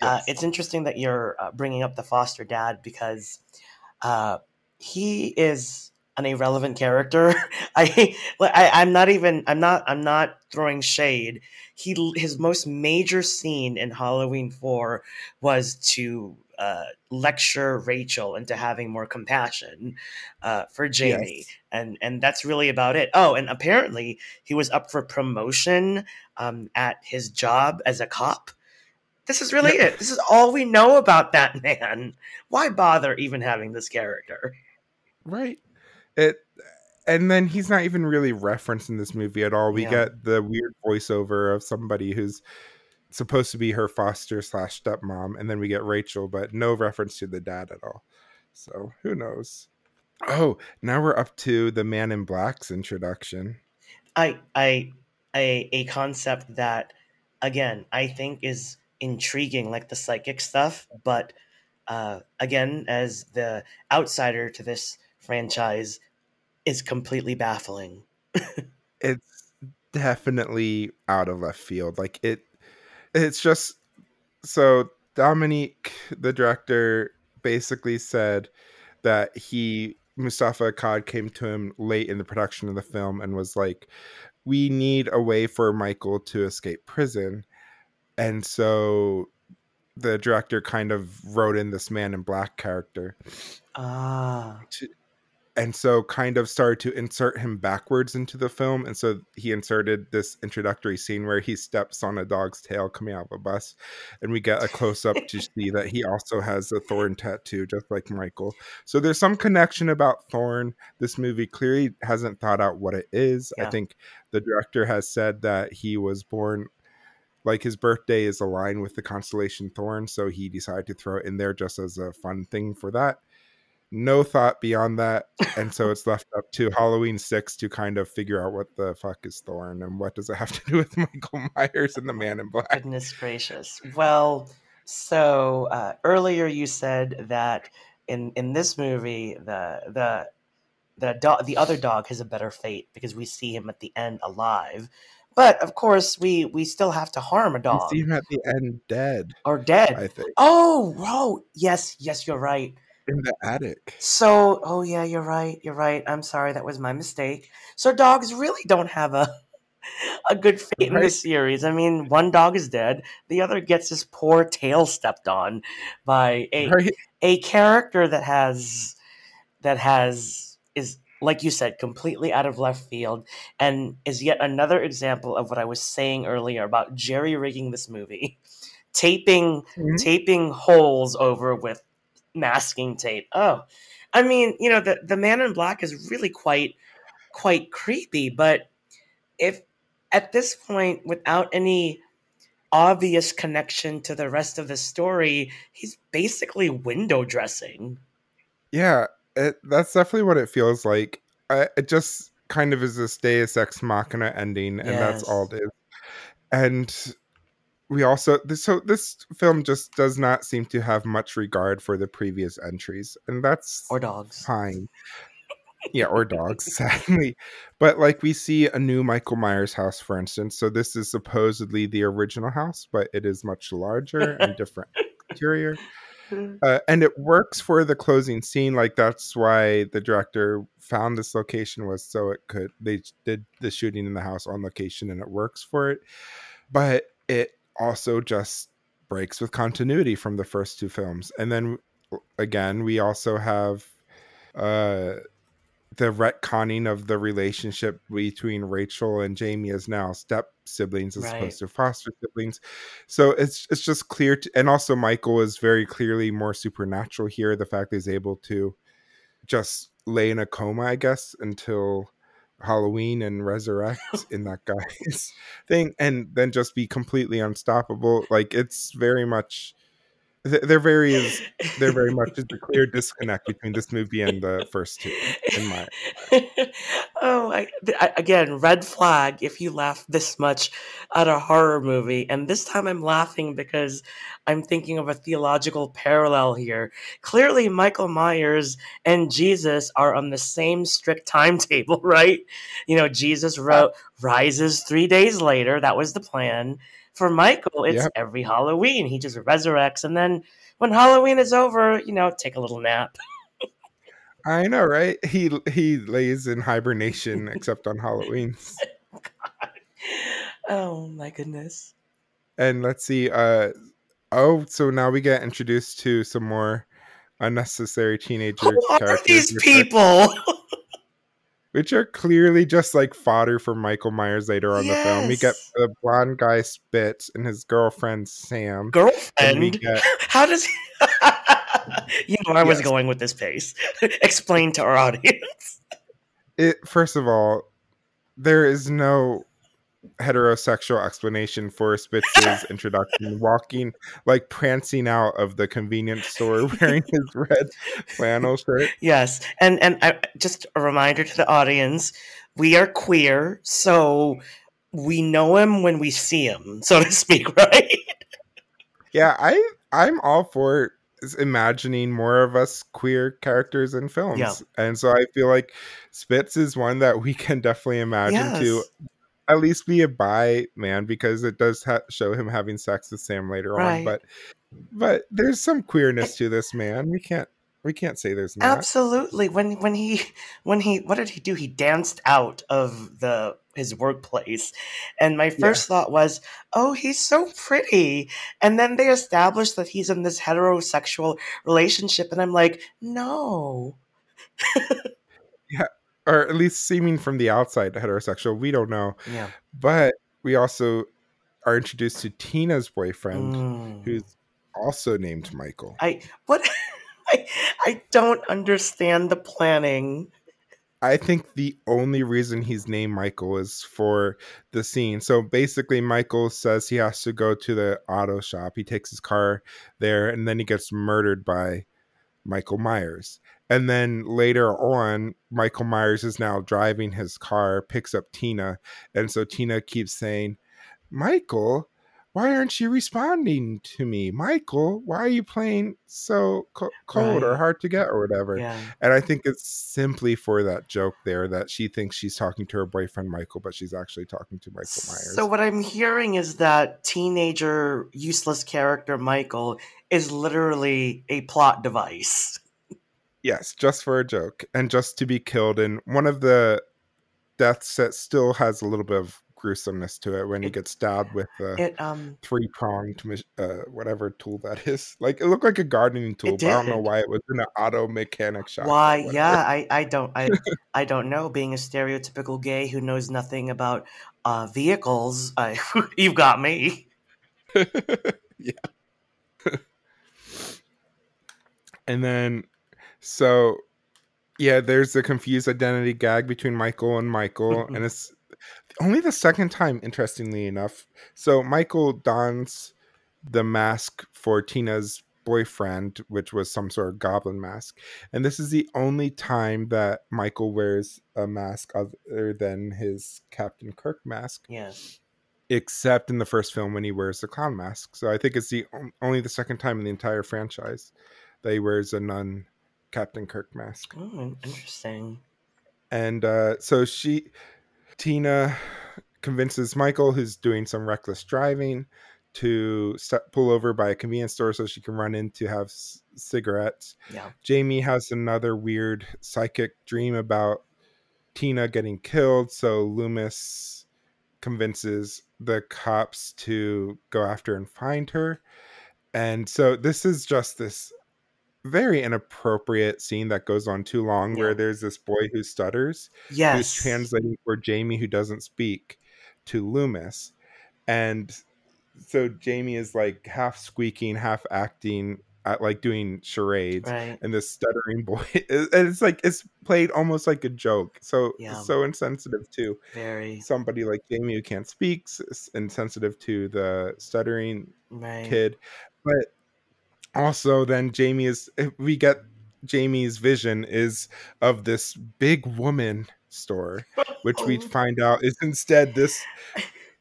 Uh, it's interesting that you're uh, bringing up the foster dad because uh, he is an irrelevant character. *laughs* I, I I'm not even I'm not I'm not throwing shade. He his most major scene in Halloween 4 was to uh, lecture Rachel into having more compassion uh, for Jamie, yes. and and that's really about it. Oh, and apparently he was up for promotion um, at his job as a cop. This is really it. This is all we know about that *laughs* man. Why bother even having this character? Right. It and then he's not even really referenced in this movie at all. We yeah. get the weird voiceover of somebody who's supposed to be her foster slash stepmom, and then we get Rachel, but no reference to the dad at all. So who knows? Oh, now we're up to the Man in Black's introduction. I I a a concept that again I think is intriguing, like the psychic stuff, but uh, again, as the outsider to this franchise, is completely baffling. *laughs* it's definitely out of left field. Like it it's just so Dominique, the director, basically said that he Moustapha Akkad came to him late in the production of the film and was like, "We need a way for Michael to escape prison," and so the director kind of wrote in this Man in Black character. Ah. To, and so kind of started to insert him backwards into the film and so he inserted this introductory scene where he steps on a dog's tail coming out of a bus and we get a close up to *laughs* see that he also has a thorn tattoo just like michael. So there's some connection about thorn. This movie clearly hasn't thought out what it is. Yeah. i think the director has said that he was born like his birthday is aligned with the constellation thorn so he decided to throw it in there just as a fun thing for that no thought beyond that and so it's left up to halloween 6 to kind of figure out what the fuck is thorn and what does it have to do with *laughs* michael myers and the man in black. Goodness gracious. Well so uh, earlier you said that in in this movie the the the dog the other dog has a better fate because we see him at the end alive. But of course we we still have to harm a dog. we see him at the end dead or dead. I think. Oh oh yes yes you're right in the attic. So, oh yeah, you're right. You're right. I'm sorry, that was my mistake. So dogs really don't have a *laughs* a good fate in this series. I mean, one dog is dead, the other gets his poor tail stepped on by a right. a character that has that has is like you said completely out of left field and is yet another example of what I was saying earlier about jerry rigging this movie. Taping mm-hmm. taping holes over with masking tape. Oh, I mean, you know, the the Man in Black is really quite quite creepy. But if at this point, without any obvious connection to the rest of the story, he's basically window dressing. Yeah, it, that's definitely what it feels like. I, it just kind of is this Deus Ex Machina ending, and yes. that's all it is. And we also this, so this film just does not seem to have much regard for the previous entries and that's or dogs. fine. Yeah or dogs *laughs* sadly. But like we see a new michael myers house for instance so this is supposedly the original house but it is much larger and different *laughs* interior. Uh, and it works for the closing scene like that's why the director found this location was so it could they did the shooting in the house on location and it works for it. But it also just breaks with continuity from the first two films. And then again, we also have uh the retconning of the relationship between Rachel and Jamie as now step siblings as right. opposed to foster siblings. So it's it's just clear to, and also Michael is very clearly more supernatural here. The fact that he's able to just lay in a coma, I guess, until Halloween and resurrect in that guy's *laughs* thing and then just be completely unstoppable. Like it's very much there very is there very much is a clear disconnect between this movie and the first two in my *laughs* oh I, I, again red flag if you laugh this much at a horror movie and this time i'm laughing because i'm thinking of a theological parallel here. Clearly michael myers and jesus are on the same strict timetable *laughs* right? You know jesus wrote rises three days later that was the plan for Michael, it's yep. every Halloween. He just resurrects, and then when Halloween is over, you know, take a little nap. I know, right? He he lays in hibernation, except on Halloween. *laughs* oh my goodness! And let's see. Uh, Oh, so now we get introduced to some more unnecessary teenager Who are these people? *laughs* which are clearly just like fodder for Michael Myers later on in the film. We get the blonde guy Spitz and his girlfriend Sam. And we Girlfriend? get *laughs* How does he? *laughs* you know, I was Yes. going with this pace. *laughs* Explain to our audience. it. First of all, there is no heterosexual explanation for Spitz's *laughs* introduction. Walking like prancing out of the convenience store *laughs* wearing his red flannel shirt. Yes, and and I, just a reminder to the audience: we are queer, so we know him when we see him, so to speak, *laughs* right? Yeah, I I'm all for imagining more of us queer characters in films. Yeah. And so I feel like Spitz is one that we can definitely imagine to Yes. At least be a bi man because it does ha- show him having sex with Sam later Right. on. But but there's some queerness to this man. We can't we can't say there's not. Absolutely. When when he when he what did he do? He danced out of the his workplace. And my first thought was, "Oh, he's so pretty." And then they established that he's in this heterosexual relationship and I'm like, "No." Or at least seeming from the outside heterosexual. We don't know. Yeah. But we also are introduced to Tina's boyfriend, Mm. who's also named Michael. I what *laughs* I I don't understand the planning. I think the only reason he's named Michael is for the scene. So basically, Michael says he has to go to the auto shop. He takes his car there, and then he gets murdered by Michael Myers. And then later on, Michael Myers is now driving his car, picks up Tina. And so Tina keeps saying, Michael, why aren't you responding to me? Michael, why are you playing so co- cold or hard to get or whatever? Yeah. And I think it's simply for that joke there that she thinks she's talking to her boyfriend Michael, but she's actually talking to Michael Myers. So what I'm hearing is that teenager useless character Michael is literally a plot device. Yes, just for a joke and just to be killed. And one of the deaths that still has a little bit of gruesomeness to it when he It- gets stabbed with the It um three pronged, uh, whatever tool that *laughs* is. Like it looked like a gardening tool, but I don't know why it was in an auto mechanic shop. why yeah, I I don't I I don't know being a stereotypical gay who knows nothing about uh vehicles. I *laughs* you've got me. *laughs* yeah. and then, so yeah, there's the confused identity gag between Michael and Michael, Mhm. and it's only the second time, interestingly enough. So Michael dons the mask for Tina's boyfriend, which was some sort of goblin mask. And this is the only time that Michael wears a mask other than his Captain Kirk mask Yes. except in the first film when he wears the clown mask. So I think it's the only the second time in the entire franchise that he wears a nun Captain Kirk mask. Oh, interesting. And uh, so she, Tina, convinces Michael, who's doing some reckless driving, to pull over by a convenience store so she can run in to have s- cigarettes. Yeah. Jamie has another weird psychic dream about Tina getting killed, so Loomis convinces the cops to go after and find her. And so this is just this very inappropriate scene that goes on too long Yeah. where there's this boy who stutters who's translating for Jamie who doesn't speak to Loomis. And so Jamie is like half squeaking, half acting at like doing charades Right. and this stuttering *laughs* boy and it's like it's played almost like a joke so Yeah. so insensitive to Very. somebody like jamie who can't speak insensitive to the stuttering Right. kid but also then jamie is eh, we get jamie's vision is of this big woman store which we oh. find out is instead this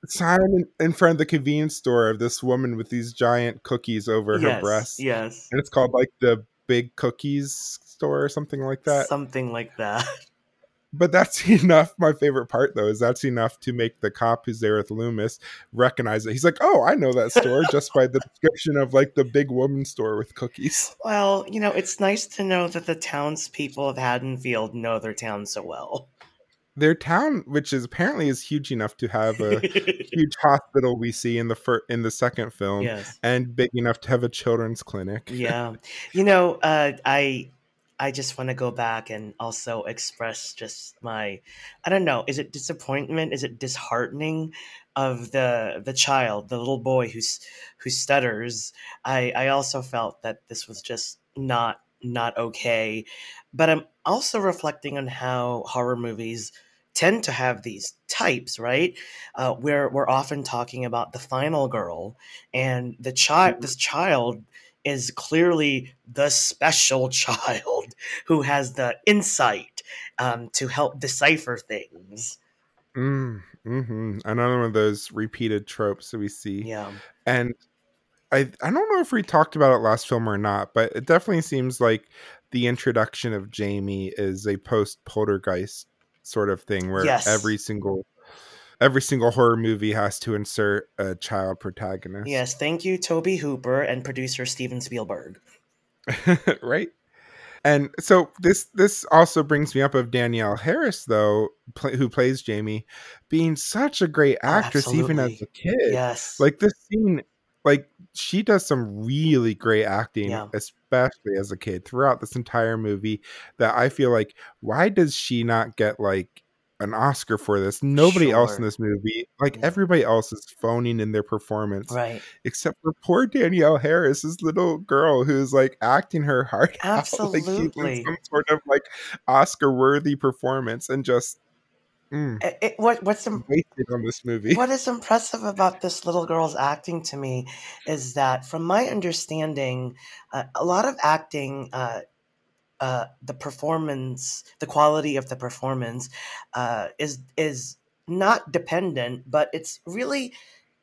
sign in, in front of the convenience store of this woman with these giant cookies over her breast. Yes. and it's called like the big cookies store or something like that Something like that. *laughs* but that's *laughs* enough my favorite part though is that's enough to make the cop who's there with loomis recognize it he's like oh i know that store *laughs* just by the description of like the big woman store with cookies Well, you know, it's nice to know that the townspeople of Haddonfield know their town so well. their town, which is apparently is huge enough to have a *laughs* huge hospital we see in the fir- in the second film, yes. and big enough to have a children's clinic. Yeah. You know, uh, I I just want to go back and also express just my I don't know, is it disappointment? Is it disheartening of the the child, the little boy who's who stutters? I I also felt that this was just not not okay. But I'm also reflecting on how horror movies tend to have these types, right? Uh, where we're often talking about the final girl and the child. This child is clearly the special *laughs* child who has the insight um, to help decipher things. Mm, hmm Another one of those repeated tropes that we see. Yeah. And I I don't know if we talked about it last film or not, but it definitely seems like the introduction of Jamie is a post poltergeist sort of thing where Yes. every single every single horror movie has to insert a child protagonist. Yes. Thank you, Tobe Hooper and producer Steven Spielberg. *laughs* right? And so this this also brings me up of Danielle Harris though, pl- who plays Jamie, being such a great actress even as a kid. Yes. Like this scene, like she does some really great acting, Yeah. especially as a kid throughout this entire movie. That I feel like, why does she not get like an Oscar for this? Nobody else in this movie, like Yeah. everybody else, is phoning in their performance right. except for poor Danielle Harris, this little girl who's like acting her heart *laughs* out, like Absolutely. some sort of like Oscar worthy performance, and just mm, It, it- what what's im- on this movie. what is impressive about this little girl's acting to me is that, from my understanding, uh, a lot of acting, uh, uh, the performance, the quality of the performance, uh, is is not dependent, but it's really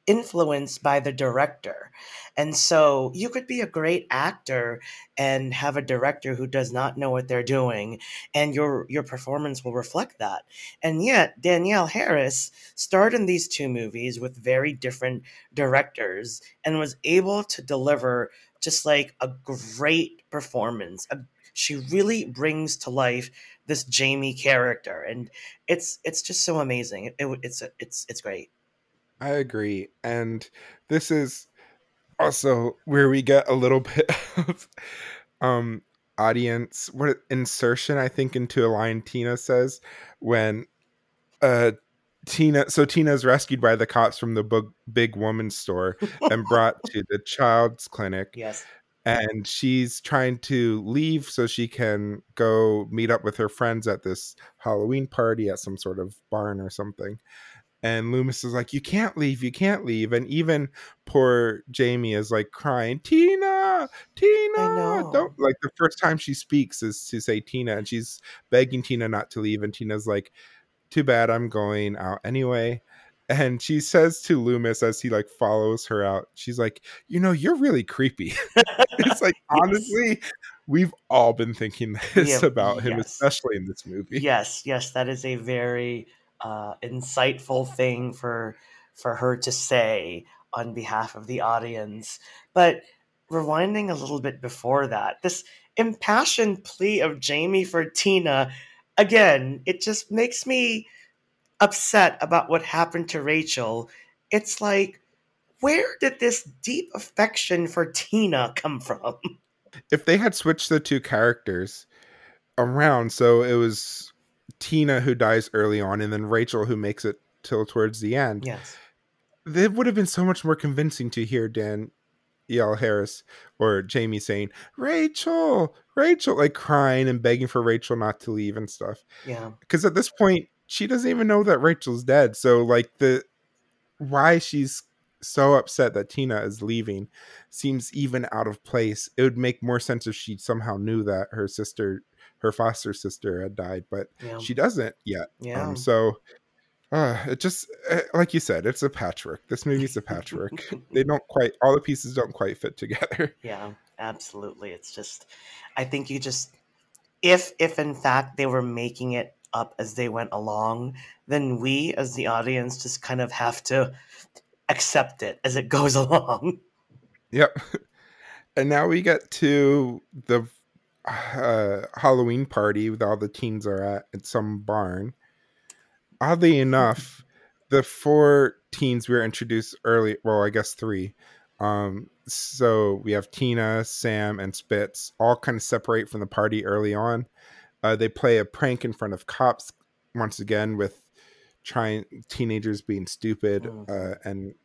influenced by the director. And so you could be a great actor and have a director who does not know what they're doing and your your performance will reflect that. And yet Danielle Harris starred in these two movies with very different directors and was able to deliver just like a great performance. A, she really brings to life this Jamie character and it's it's just so amazing. It, it- it's it's it's great. I agree, and this is also where we get a little *laughs* bit of um audience what insertion I think into a line Tina says when uh Tina so Tina's rescued by the cops from the big, big woman store and brought to the child's clinic *laughs* Yes. And she's trying to leave so she can go meet up with her friends at this Halloween party at some sort of barn or something. And Loomis is like, You can't leave, you can't leave. And even poor Jamie is like crying, Tina, Tina, don't like the first time she speaks is to say Tina, and she's begging Tina not to leave. And Tina's like, Too bad, I'm going out anyway. And she says to Loomis as he like follows her out, she's like, You know, you're really creepy. *laughs* it's like *laughs* honestly, we've all been thinking *laughs* this Yeah, about him, yes. especially in this movie. Yes, yes, that is a very uh, insightful thing for for her to say on behalf of the audience. But rewinding a little bit before that, this impassioned plea of Jamie for Tina, again, it just makes me upset about what happened to Rachel. It's like, where did this deep affection for Tina come from? *laughs* If they had switched the two characters around, so it was Tina who dies early on, and then Rachel who makes it till towards the end, Yes. it would have been so much more convincing to hear Dan Yell Harris or Jamie saying, Rachel, Rachel, like crying and begging for Rachel not to leave and stuff. Yeah. because at this point she doesn't even know that Rachel's dead. So like the why she's so upset that Tina is leaving seems even out of place. It would make more sense if she somehow knew that her sister, her foster sister, had died, but Yeah. she doesn't yet. Yeah. Um, so uh, it just uh, like you said, it's a patchwork. This movie's a patchwork. *laughs* they don't quite all the pieces don't quite fit together. *laughs* Yeah, absolutely. It's just I think you just if if in fact they were making it up as they went along, then we as the audience just kind of have to accept it as it *laughs* goes along. Yep. *laughs* And now we get to the uh, Halloween party with all the teens are at at some barn. oddly enough, *laughs* the four teens we were introduced early, well, I guess three. Um, so we have Tina, Sam, and Spitz all kind of separate from the party early on. Uh, they play a prank in front of cops once again with trying teenagers being stupid Mhm. uh, and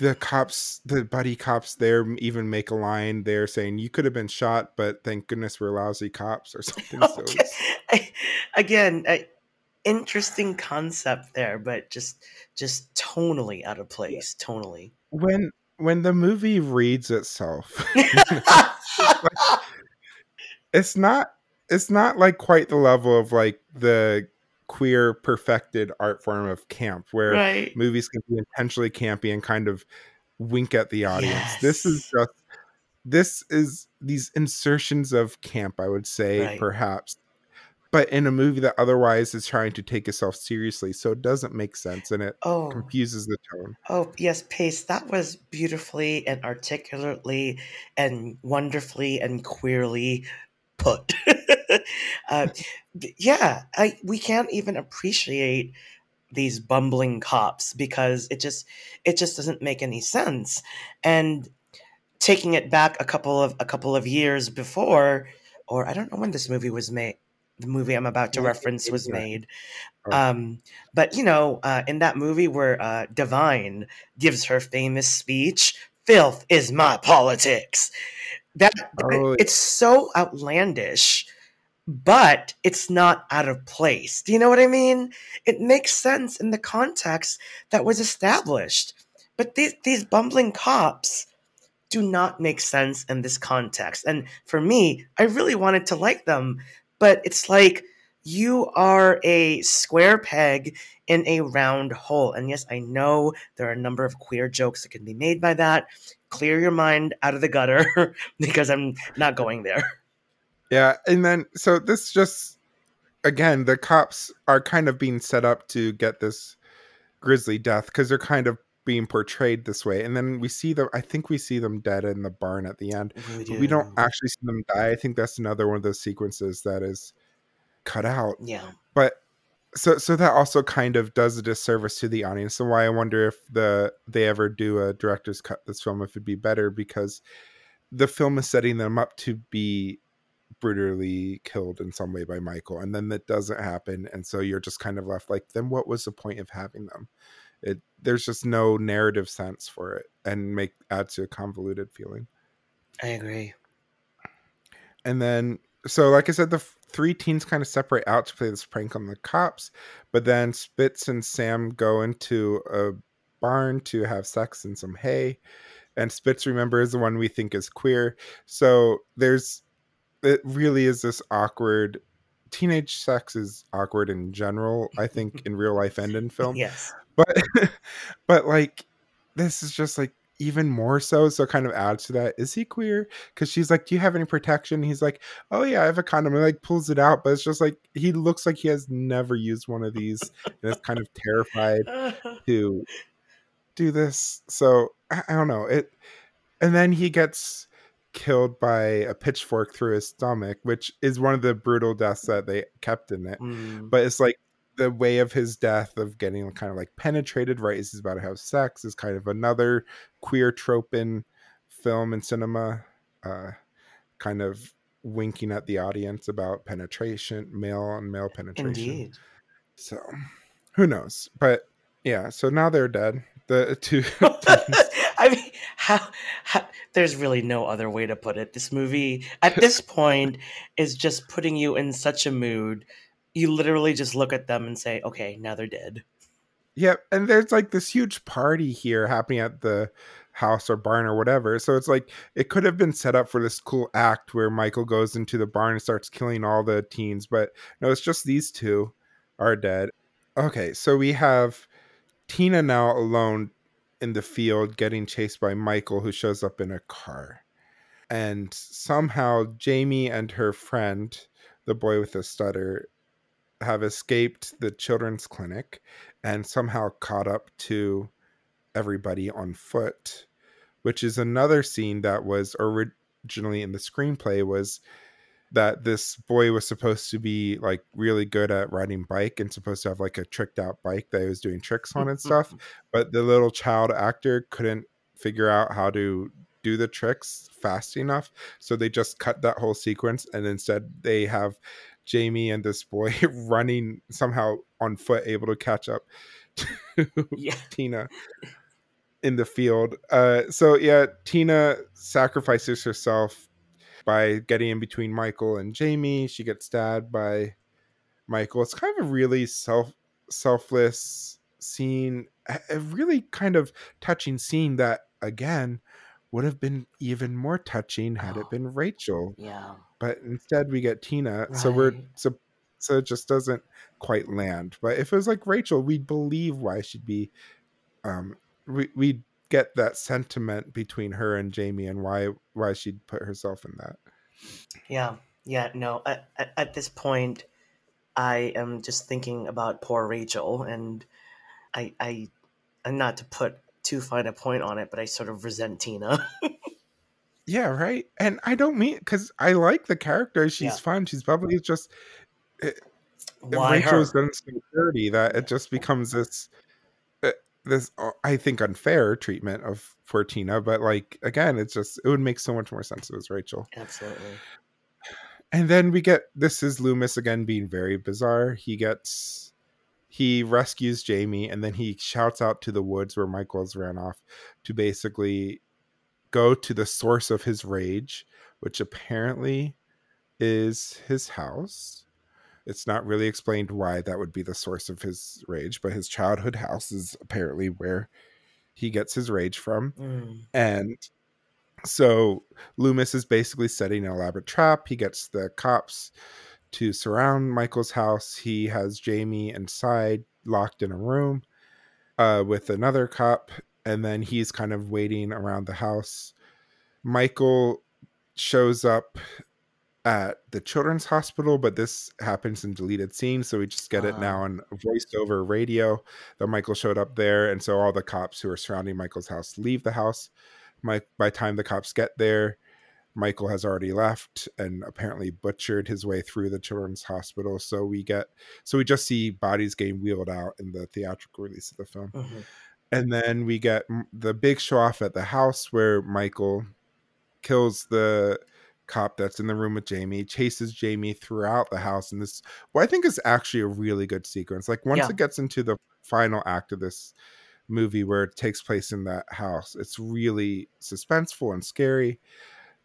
the cops the buddy cops there even make a line there saying you could have been shot but thank goodness we're lousy cops or *laughs* something *laughs* Okay. I, again, a interesting concept there, but just just tonally out of place. Tonally. when when the movie reads itself *laughs* it's not it's not like quite the level of like the queer perfected art form of camp where right. movies can be intentionally campy and kind of wink at the audience this is just this is these insertions of camp i would say Right. perhaps but in a movie that otherwise is trying to take itself seriously so it doesn't make sense and it Oh. confuses the tone Oh, yes, Pace, that was beautifully and articulately and wonderfully and queerly put. *laughs* *laughs* uh, yeah, I, we can't even appreciate these bumbling cops because it just it just doesn't make any sense. And taking it back a couple of a couple of years before, or I don't know when this movie was made. The movie I'm about to reference was 1989. made. Oh. Um, but you know, uh, in that movie where uh, Divine gives her famous speech, "Filth is my politics," that Oh, it's so outlandish, but it's not out of place. Do you know what I mean? It makes sense in the context that was established. But these these bumbling cops do not make sense in this context. And for me, I really wanted to like them, but it's like you are a square peg in a round hole. And yes, I know there are a number of queer jokes that can be made by that. Clear your mind out of the gutter *laughs* because I'm not going there. Yeah, and then so this just again, the cops are kind of being set up to get this grisly death because they're kind of being portrayed this way, and then we see them. I think we see them dead in the barn at the end. We, But we don't actually see them die. I think that's another one of those sequences that is cut out. Yeah. But so so that also kind of does a disservice to the audience, and why I wonder if the they ever do a director's cut this film if it'd be better because the film is setting them up to be brutally killed in some way by Michael, and then that doesn't happen, and so you're just kind of left like, then what was the point of having them? It there's just no narrative sense for it, and make adds to a convoluted feeling. I agree. And then, so like I said, the f- three teens kind of separate out to play this prank on the cops, but then Spitz and Sam go into a barn to have sex in some hay, and Spitz remember is the one we think is queer. So there's it really is this awkward teenage sex is awkward in general, I think *laughs* in real life and in film. Yes. But *laughs* but like this is just like even more so so kind of adds to that is he queer because she's like do you have any protection he's like oh yeah i have a condom and like pulls it out but it's just like he looks like he has never used one of these and is kind of terrified *laughs* to do this so I, I don't know it and then he gets killed by a pitchfork through his stomach which is one of the brutal deaths that they kept in it. Mm, but it's like the way of his death of getting kind of like penetrated right as he's about to have sex is kind of another queer trope in film and cinema uh kind of winking at the audience about penetration male on male penetration. Indeed. so who knows? But yeah so now they're dead. The two *laughs* I mean, how, how? There's really no other way to put it. This movie, at this *laughs* point, is just putting you in such a mood. You literally just look at them and say, "Okay, now they're dead." Yep, and there's like this huge party here happening at the house or barn or whatever. So it's like it could have been set up for this cool act where Michael goes into the barn and starts killing all the teens, but no, it's just these two are dead. Okay, so we have Tina now alone in the field getting chased by Michael who shows up in a car. And somehow Jamie and her friend, the boy with the stutter, have escaped the children's clinic and somehow caught up to everybody on foot which is another scene that was originally in the screenplay was that this boy was supposed to be like really good at riding bike and supposed to have like a tricked out bike that he was doing tricks on and stuff but the little child actor couldn't figure out how to do the tricks fast enough so they just cut that whole sequence and instead they have jamie and this boy *laughs* running somehow on foot able to catch up to Yeah. *laughs* tina in the field uh so yeah tina sacrifices herself by getting in between michael and jamie. She gets stabbed by michael. It's kind of a really self selfless scene a really kind of touching scene that again would have been even more touching had Oh. it been rachel. Yeah. but instead we get tina. So we're so so it just doesn't quite land. But if it was like rachel we'd believe why she'd be um we we get that sentiment between her and jamie and why why she'd put herself in that Yeah, yeah, no. At, at, at this point, I am just thinking about poor Rachel, and I, I, and not to put too fine a point on it, but I sort of resent Tina. yeah right and i don't mean because i like the character she's Yeah. fun she's probably just eh, Why rachel's her? done so dirty that it just becomes this this uh, i think unfair treatment of for tina but like again it's just it would make so much more sense if it was rachel. Absolutely. and then we get this is loomis again being very bizarre. He gets he rescues jamie and then he shouts out to the woods where michael's ran off to basically go to the source of his rage which apparently is his house it's not really explained why that would be the source of his rage but his childhood house is apparently where he gets his rage from Mm, and so Loomis is basically setting an elaborate trap. He gets the cops to surround Michael's house. He has Jamie inside, locked in a room uh, with another cop, and then he's kind of waiting around the house. Michael shows up at the children's hospital, but this happens in deleted scenes, so we just get it Ah. now on voiced over radio that Michael showed up there, and so all the cops who are surrounding Michael's house leave the house. Mike, by the time the cops get there, Michael has already left and apparently butchered his way through the children's hospital. So we get, so we just see bodies getting wheeled out in the theatrical release of the film, mhm. and then we get the big show off at the house where Michael kills the cop that's in the room with Jamie, chases Jamie throughout the house, and this, what I think is actually a really good sequence. Like once Yeah. it gets into the final act of this movie where it takes place in that house, it's really suspenseful and scary.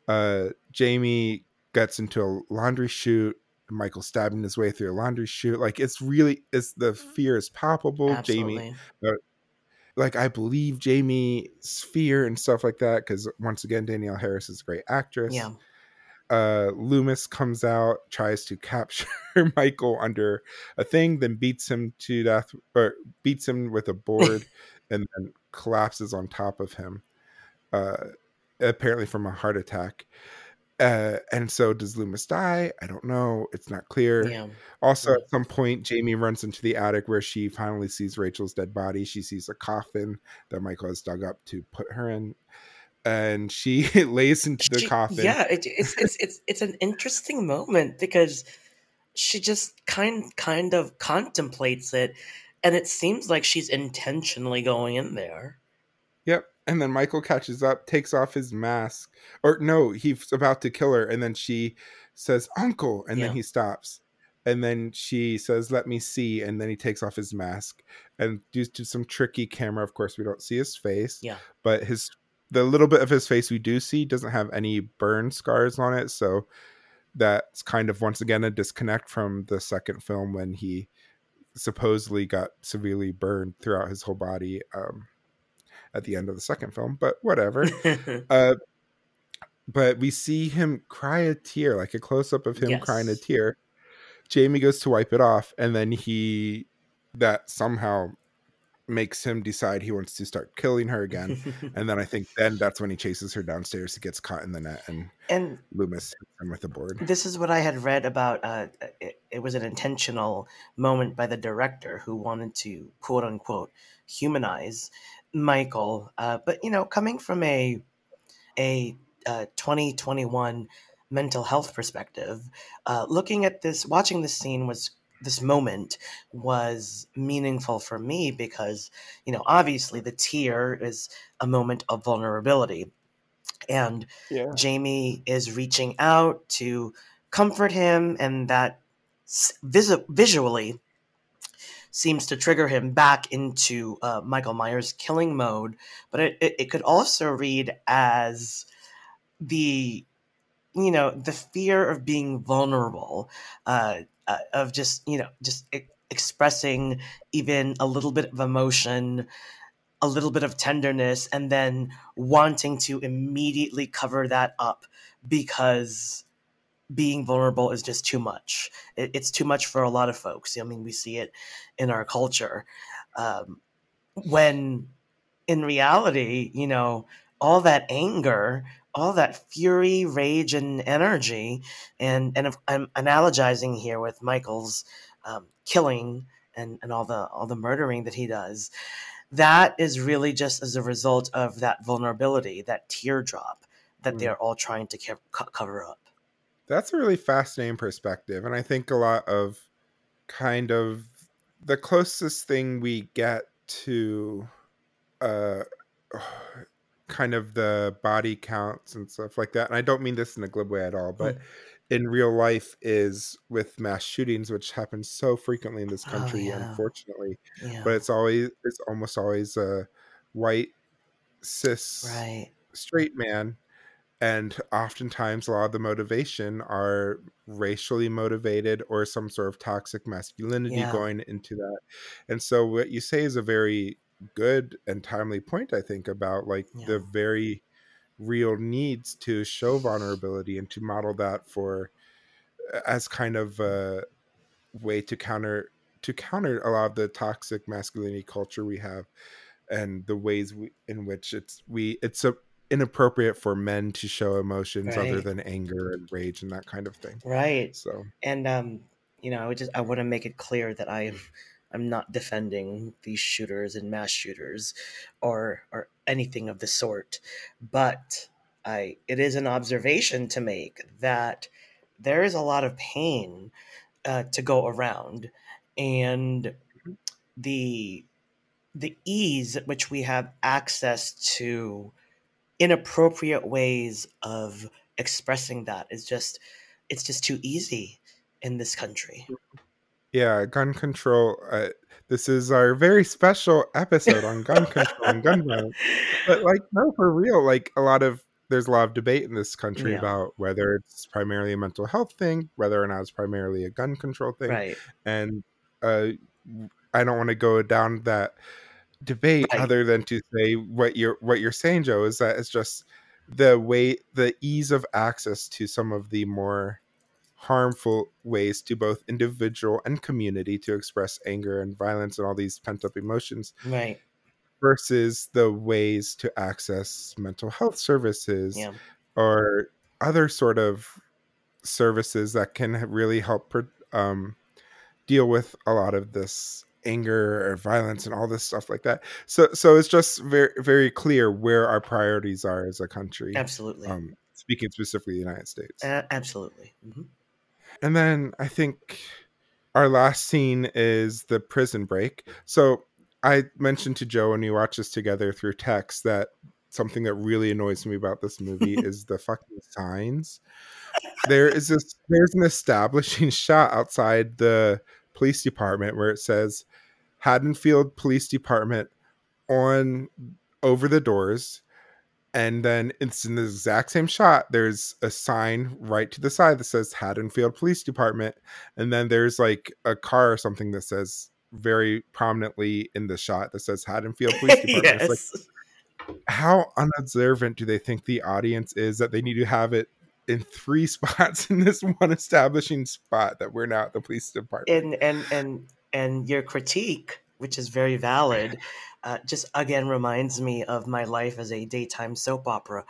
Uh, Jamie gets into a laundry chute. Michael stabbing his way through a laundry chute. Like it's really, it's the fear is palpable. Jamie Absolutely. like I believe Jamie's fear and stuff like that because once again Danielle Harris is a great actress. Yeah. Uh, Loomis comes out, tries to capture *laughs* Michael under a thing, then beats him to death or beats him with a board, *laughs* and then collapses on top of him. Uh, apparently from a heart attack. Uh, and so does Loomis die? I don't know. It's not clear. Yeah. Also, at some point, Jamie runs into the attic where she finally sees Rachel's dead body. She sees a coffin that Michael has dug up to put her in, and she *laughs* lays into the She- coffin. Yeah, it, it's it's *laughs* it's it's an interesting moment because she just kind kind of contemplates it, and it seems like she's intentionally going in there. Yep. And then Michael catches up, takes off his mask, or no, he's about to kill her, and then she says, "Uncle," and Yeah. then he stops. And then she says, "Let me see," and then he takes off his mask. And due to some tricky camera, of course, we don't see his face. Yeah. but his the little bit of his face we do see doesn't have any burn scars on it so that's kind of once again a disconnect from the second film when he supposedly got severely burned throughout his whole body um, at the end of the second film but whatever. *laughs* Uh, but we see him cry a tear like a close-up of him crying a tear. Jamie goes to wipe it off and then he that somehow makes him decide he wants to start killing her again *laughs* and then I think then that's when he chases her downstairs. He gets caught in the net, and and Loomis hits him with a board. this is what I had read about. Uh, it, it was an intentional moment by the director who wanted to quote unquote humanize Michael. Uh, but you know, coming from a a uh, 2021 mental health perspective, uh, looking at this, watching this scene was this moment was meaningful for me because you know obviously the tear is a moment of vulnerability and Yeah. jamie is reaching out to comfort him and that vis- visually seems to trigger him back into uh, michael myers killing mode but it, it, it could also read as the you know the fear of being vulnerable uh, uh, of just you know just e- expressing even a little bit of emotion a little bit of tenderness and then wanting to immediately cover that up because being vulnerable is just too much. It, it's too much for a lot of folks. I mean we see it in our culture. Um, when in reality you know all that anger all that fury rage and energy and and if, i'm analogizing here with michael's um, killing and and all the all the murdering that he does that is really just as a result of that vulnerability that teardrop that Mm. they're all trying to co- cover up That's a really fascinating perspective. And I think a lot of kind of the closest thing we get to uh *sighs* *sighs* kind of the body counts and stuff like that. And I don't mean this in a glib way at all, but mm. in real life is with mass shootings, which happen so frequently in this Oh, country, yeah. unfortunately. yeah But it's always it's almost always a white cis right straight man and oftentimes a lot of the motivation are racially motivated or some sort of toxic masculinity Yeah. going into that and so what you say is a very good and timely point i think about like Yeah. the very real needs to show vulnerability and to model that for as kind of a way to counter to counter a lot of the toxic masculinity culture we have and the ways we, in which it's we it's a, inappropriate for men to show emotions other than anger and rage and that kind of thing. Right. So and um you know i would just i want to make it clear that i am i'm not defending these shooters and mass shooters or or anything of the sort but i it is an observation to make that there is a lot of pain uh, to go around and the the ease at which we have access to inappropriate ways of expressing that is just it's just too easy in this country yeah gun control uh, this is our very special episode on gun control and gun violence but like no for real like a lot of there's a lot of debate in this country Yeah. about whether it's primarily a mental health thing whether or not it's primarily a gun control thing right and uh, I don't want to go down that debate Right. other than to say what you're what you're saying, Joe, is that it's just the way the ease of access to some of the more harmful ways to both individual and community to express anger and violence and all these pent up emotions right. versus the ways to access mental health services yeah. or other sort of services that can really help um, deal with a lot of this anger or violence and all this stuff like that. So, so it's just very, very clear where our priorities are as a country. absolutely. Um, speaking specifically the United States, A- absolutely. Hmm and then I think our last scene is the prison break. So I mentioned to Joe when we watched this together through text that something that really annoys me about this movie *laughs* is the fucking signs. There is this there's an establishing *laughs* shot outside the police department where it says Haddonfield Police Department on over the doors. And then it's in the exact same shot. There's a sign right to the side that says Haddonfield Police Department. And then there's like a car or something that says very prominently in the shot that says Haddonfield *laughs* Police Department. It's like, yes how unobservant do they think the audience is that they need to have it in three *laughs* spots in this one establishing spot that we're now at the police department? and and and and your critique which is very valid uh, just again reminds me of my life as a daytime soap opera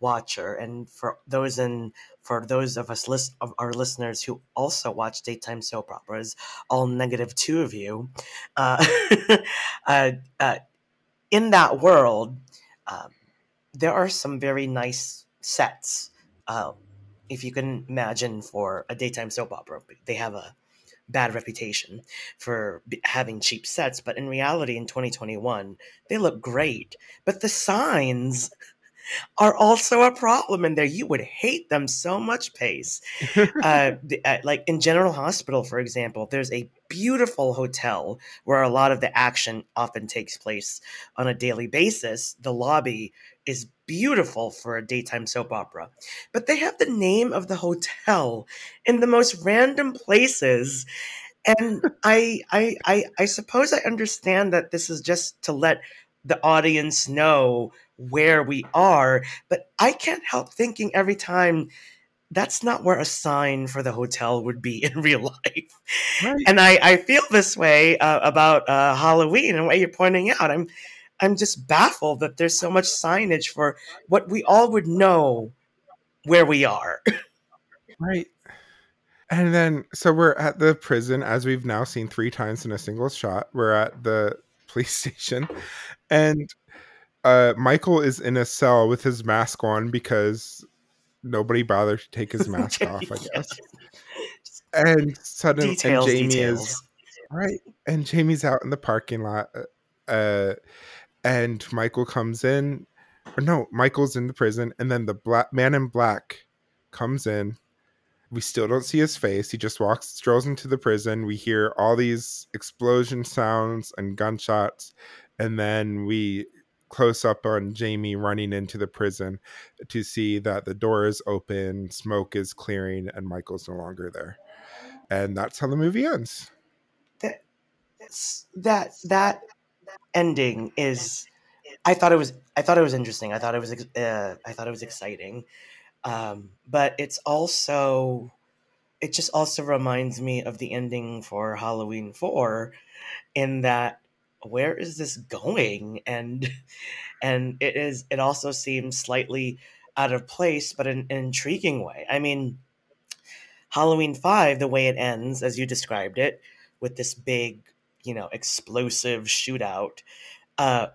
watcher and for those in for those of us list of our listeners who also watch daytime soap operas all negative two of you uh, *laughs* uh, uh, in that world um, there are some very nice sets uh, if you can imagine for a daytime soap opera, they have a bad reputation for b- having cheap sets, but in reality, in 2021, they look great. But the signs *laughs* are also a problem in there. You would hate them so much, Pace. *laughs* uh, the, uh, like in General Hospital, for example, there's a beautiful hotel where a lot of the action often takes place on a daily basis. The lobby is beautiful for a daytime soap opera, but they have the name of the hotel in the most random places. And I, I, I, I suppose I understand that this is just to let the audience know where we are, but I can't help thinking every time that's not where a sign for the hotel would be *laughs* in real life. Right. And I, I feel this way uh, about uh, Halloween and what you're pointing out. I'm I'm just baffled that there's so much signage for what we all would know where we are. *laughs* right. And then, so we're at the prison, as we've now seen three times in a single shot. We're at the *laughs* police station, and uh, Michael is in a cell with his mask on because nobody bothered to take his *laughs* mask off, I guess. And suddenly, details, and Jamie details. is right, and Jamie's out in the parking lot. Uh, and Michael comes in. Or no, Michael's in the prison, and then the black man in black comes in. We still don't see his face. He just walks, strolls into the prison. We hear all these explosion sounds and gunshots, and then we close up on Jamie running into the prison to see that the door is open, smoke is clearing, and Michael's no longer there. And that's how the movie ends. That that that ending is I thought it was I thought it was interesting. I thought it was uh, I thought it was exciting. Um, but it's also it just also reminds me of the ending for Halloween 4 in that where is this going and and it is it also seems slightly out of place but in an intriguing way. I mean Halloween 5 the way it ends as you described it with this big you know explosive shootout uh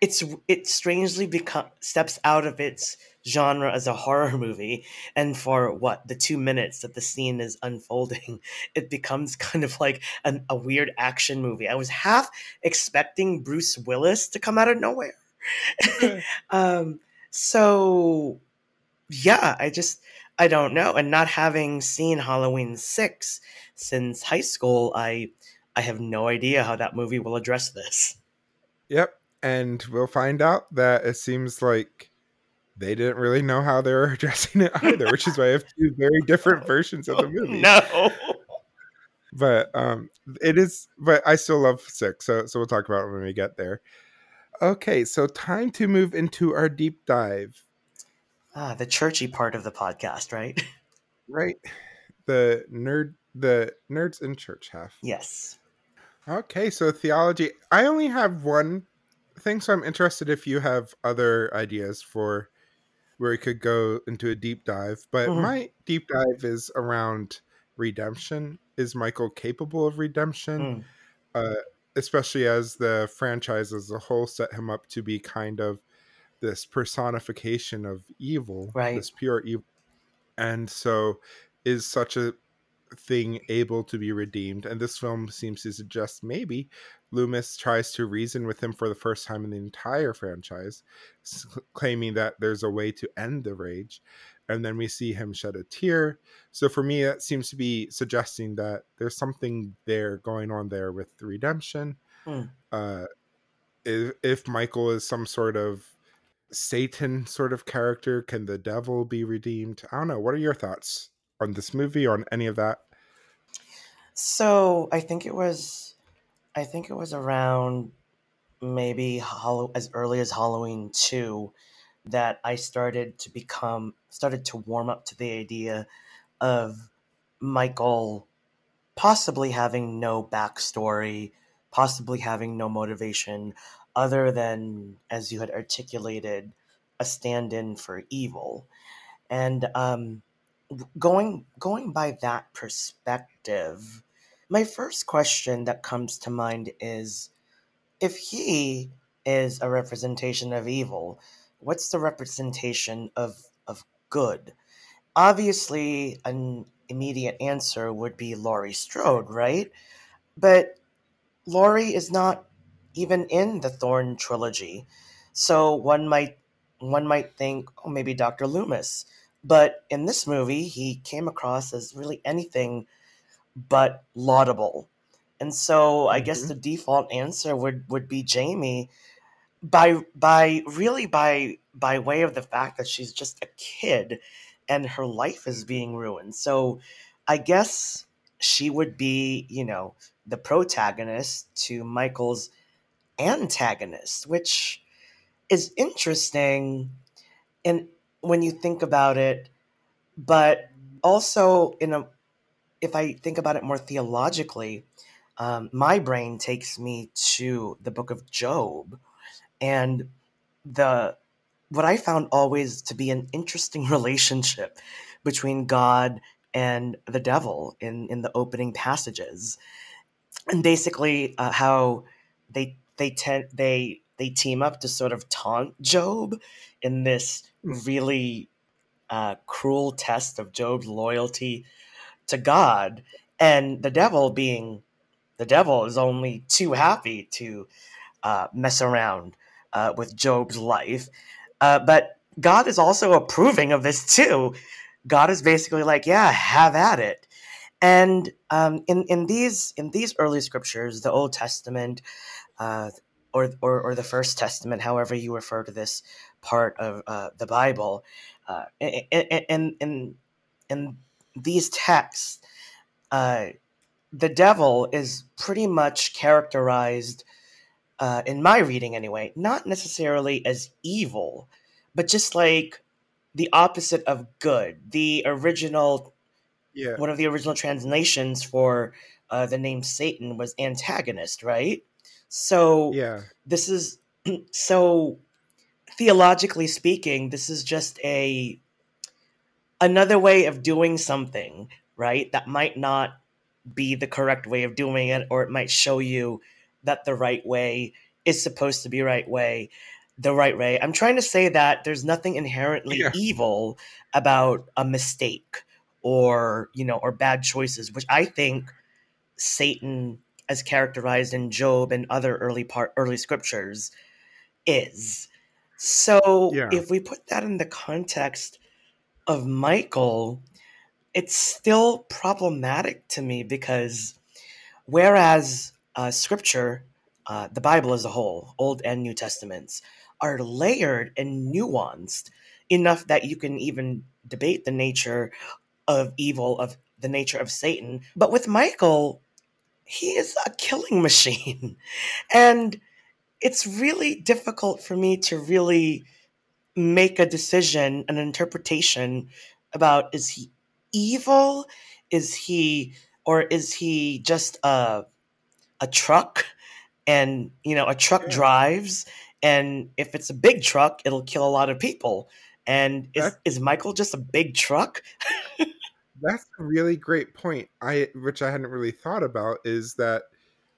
it's it strangely become steps out of its genre as a horror *laughs* movie and for what the two minutes that the scene is unfolding *laughs* it becomes *laughs* kind of like an, a weird action movie. I was half expecting bruce willis to come out of nowhere. Um so yeah i just i don't know. And not having seen halloween 6 since high school i I have no idea how that movie will address this. Yep. And we'll find out that it seems like they didn't really know how they were *laughs* addressing it either, which is why I have two very different *laughs* versions of the movie. No. But um it is but I still love six, so so we'll talk about it when we get there. Okay, so time to move into our deep dive. Ah, the churchy part of the podcast, right? *laughs* Right. The nerd the nerds in church half. Yes. Okay, so theology. I only have one thing, so I'm interested if you have other ideas for where we could go into a deep dive. But mm-hmm. my deep dive is around redemption. Is Michael capable of redemption? Mm. Uh, especially as the franchise as a whole set him up to be kind of this personification of evil, right. this pure evil. And so is such a thing able to be redeemed. And this film seems to suggest maybe Loomis tries to reason with him for the first time in the entire franchise, claiming that there's a way to end the rage. And then we see him shed a tear. So for me, that seems to be suggesting that there's something there going on there with the redemption. Mm. Uh, if, if Michael is some sort of Satan sort of character, can the devil be redeemed? I don't know. What are your thoughts? On this movie or on any of that? So I think it was, I think it was around maybe Hollow, as early as Halloween two that I started to become started to warm up to the idea of Michael possibly having no backstory, possibly having no motivation other than, as you had articulated, a stand-in for evil. And um, going going by that perspective, my first question that comes to mind is if he is a representation of evil, what's the representation of of good? obviously, an immediate answer would be Laurie Strode, right? But Laurie is not even in the Thorn trilogy, so one might one might think, oh, maybe Doctor Loomis. But in this movie, he came across as really anything but laudable. And so I guess Mhm. the default answer would, would be Jamie by by really by by way of the fact that she's just a kid and her life is being ruined. So I guess she would be, you know, the protagonist to Michael's antagonist, which is interesting and when you think about it, but also in a if I think about it more theologically, um, my brain takes me to the book of Job. And the what I found always to be an interesting *laughs* relationship between God and the devil in in the opening passages, and basically uh, how they they tend they they team up to sort of taunt Job in this really uh, cruel test of Job's loyalty to God, and the devil being the devil is only too happy to uh, mess around uh, with Job's life. Uh, but God is also approving of this too. God is basically like, yeah, have at it. And um, in in these in these early scriptures, the Old Testament, uh, or, or or the First Testament, however you refer to this part of uh, the Bible, uh, in in in these texts, uh, the devil is pretty much characterized uh, in my reading anyway, not necessarily as evil, but just like the opposite of good. The original, Yeah. one of the original translations for uh, the name Satan was antagonist, right? So Yeah. this is *clears throat* so theologically speaking, this is just a another way of doing something, right? That might not be the correct way of doing it, or it might show you that the right way is supposed to be right way, the right way. I'm trying to say that there's nothing inherently Yeah. evil about a mistake or you know or bad choices, which I think Satan, as characterized in Job and other early part early scriptures, is. So Yeah. if we put that in the context of Michael, it's still problematic to me because whereas uh, scripture, uh, the Bible as a whole, Old and New Testaments, are layered and nuanced enough that you can even debate the nature of evil, of the nature of Satan. But with Michael, he is a killing *laughs* machine. and it's really difficult for me to really make a decision, an interpretation about is he evil? Is he or is he just a a truck? And you know, a truck Yeah. drives, and if it's a big truck, it'll kill a lot of people. And is is Michael just a big truck? *laughs* That's a really great point. I which I hadn't really thought about is that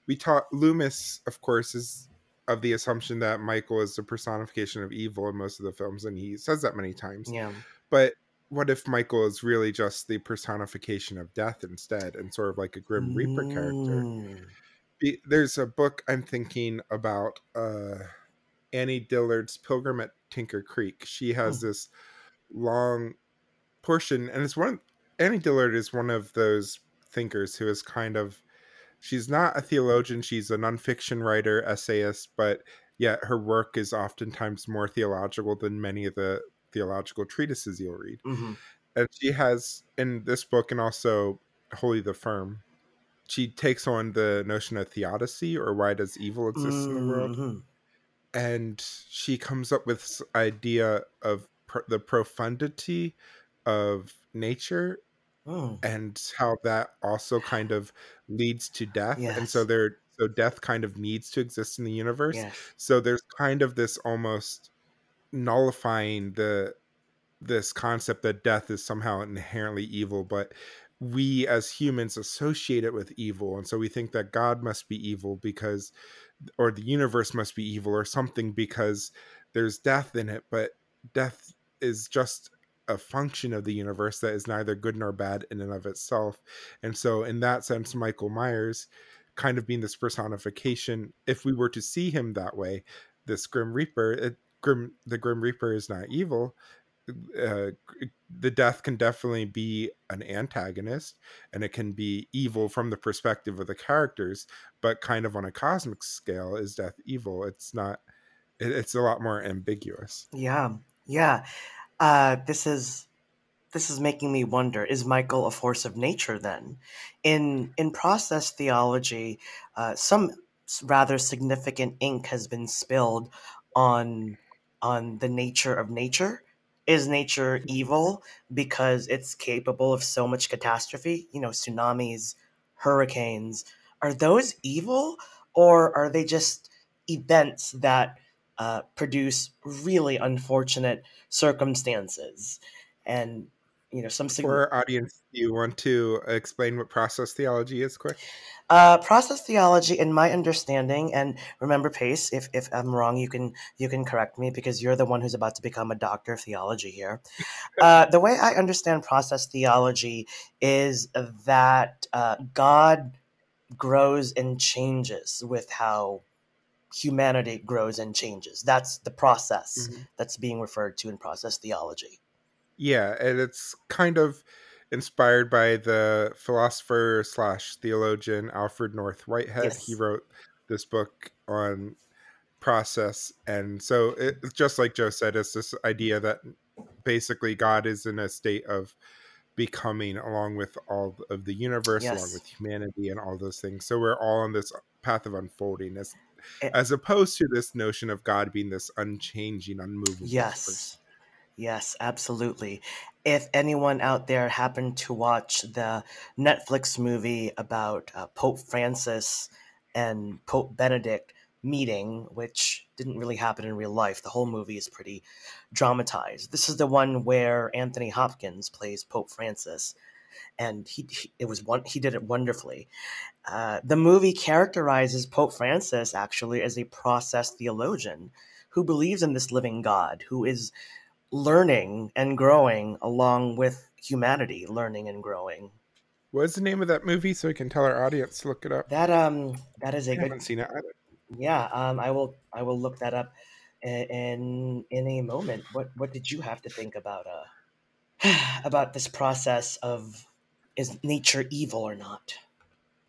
we taught Loomis, of course, is of the assumption that Michael is the personification of evil in most of the films, and he says that many times. Yeah. But what if Michael is really just the personification of death instead, and sort of like a Grim Reaper character? Be- There's a book I'm thinking about, uh, Annie Dillard's Pilgrim at Tinker Creek. She has this long portion, and it's one. Annie Dillard is one of those thinkers who is kind of. She's not a theologian. She's a nonfiction writer, essayist, but yet her work is oftentimes more theological than many of the theological treatises you'll read. Mhm. And she has in this book, and also Holy the Firm, she takes on the notion of theodicy or why does evil exist in the world Mhm. and she comes up with this idea of pr- the profundity of nature Mm. and how that also kind of leads to death and so there so death kind of needs to exist in the universe Yes. so there's kind of this almost nullifying the this concept that death is somehow inherently evil but we as humans associate it with evil and so we think that god must be evil because or the universe must be evil or something because there's death in it but death is just a function of the universe that is neither good nor bad in and of itself. And so, in that sense, Michael Myers kind of being this personification, if we were to see him that way, this Grim Reaper, it, Grim, the Grim Reaper is not evil. Uh, the death can definitely be an antagonist and it can be evil from the perspective of the characters but kind of on a cosmic scale is death evil it's not it, it's a lot more ambiguous Yeah, yeah. Uh, this is this is making me wonder: Is Michael a force of nature? Then, in in process theology, uh, some rather significant ink has been spilled on on the nature of nature. Is nature evil because it's capable of so much catastrophe? You know, tsunamis, hurricanes. Are those evil, or are they just events that uh, produce really unfortunate circumstances? And you know, some sig- for our audience do you want to explain what process theology is quick uh, process theology, in my understanding, and remember, Pace, if, if I'm wrong, you can you can correct me because you're the one who's about to become a doctor of theology here. *laughs* Uh, the way I understand process theology is that uh, God grows and changes with how humanity grows and changes. That's the process Mhm. that's being referred to in process theology. yeah and it's kind of inspired by the philosopher slash theologian alfred north whitehead he wrote this book on process and so it's just like joe said it's this idea that basically god is in a state of becoming along with all of the universe along with humanity and all those things so we're all on this path of unfolding as as opposed to this notion of god being this unchanging unmovable. Yes. Yes, absolutely. If anyone out there happened to watch the Netflix movie about uh, Pope Francis and Pope Benedict meeting, which didn't really happen in real life, the whole movie is pretty dramatized. This is the one where Anthony Hopkins plays Pope Francis, and he, he it was one he did it wonderfully. Uh, the movie characterizes Pope Francis actually as a process theologian who believes in this living God, who is learning and growing along with humanity learning and growing. what's the name of that movie so we can tell our audience to look it up That um that is a i good haven't seen it either yeah um I will I will look that up in in a moment. What what did you have to think about uh *sighs* about this process of is nature evil or not?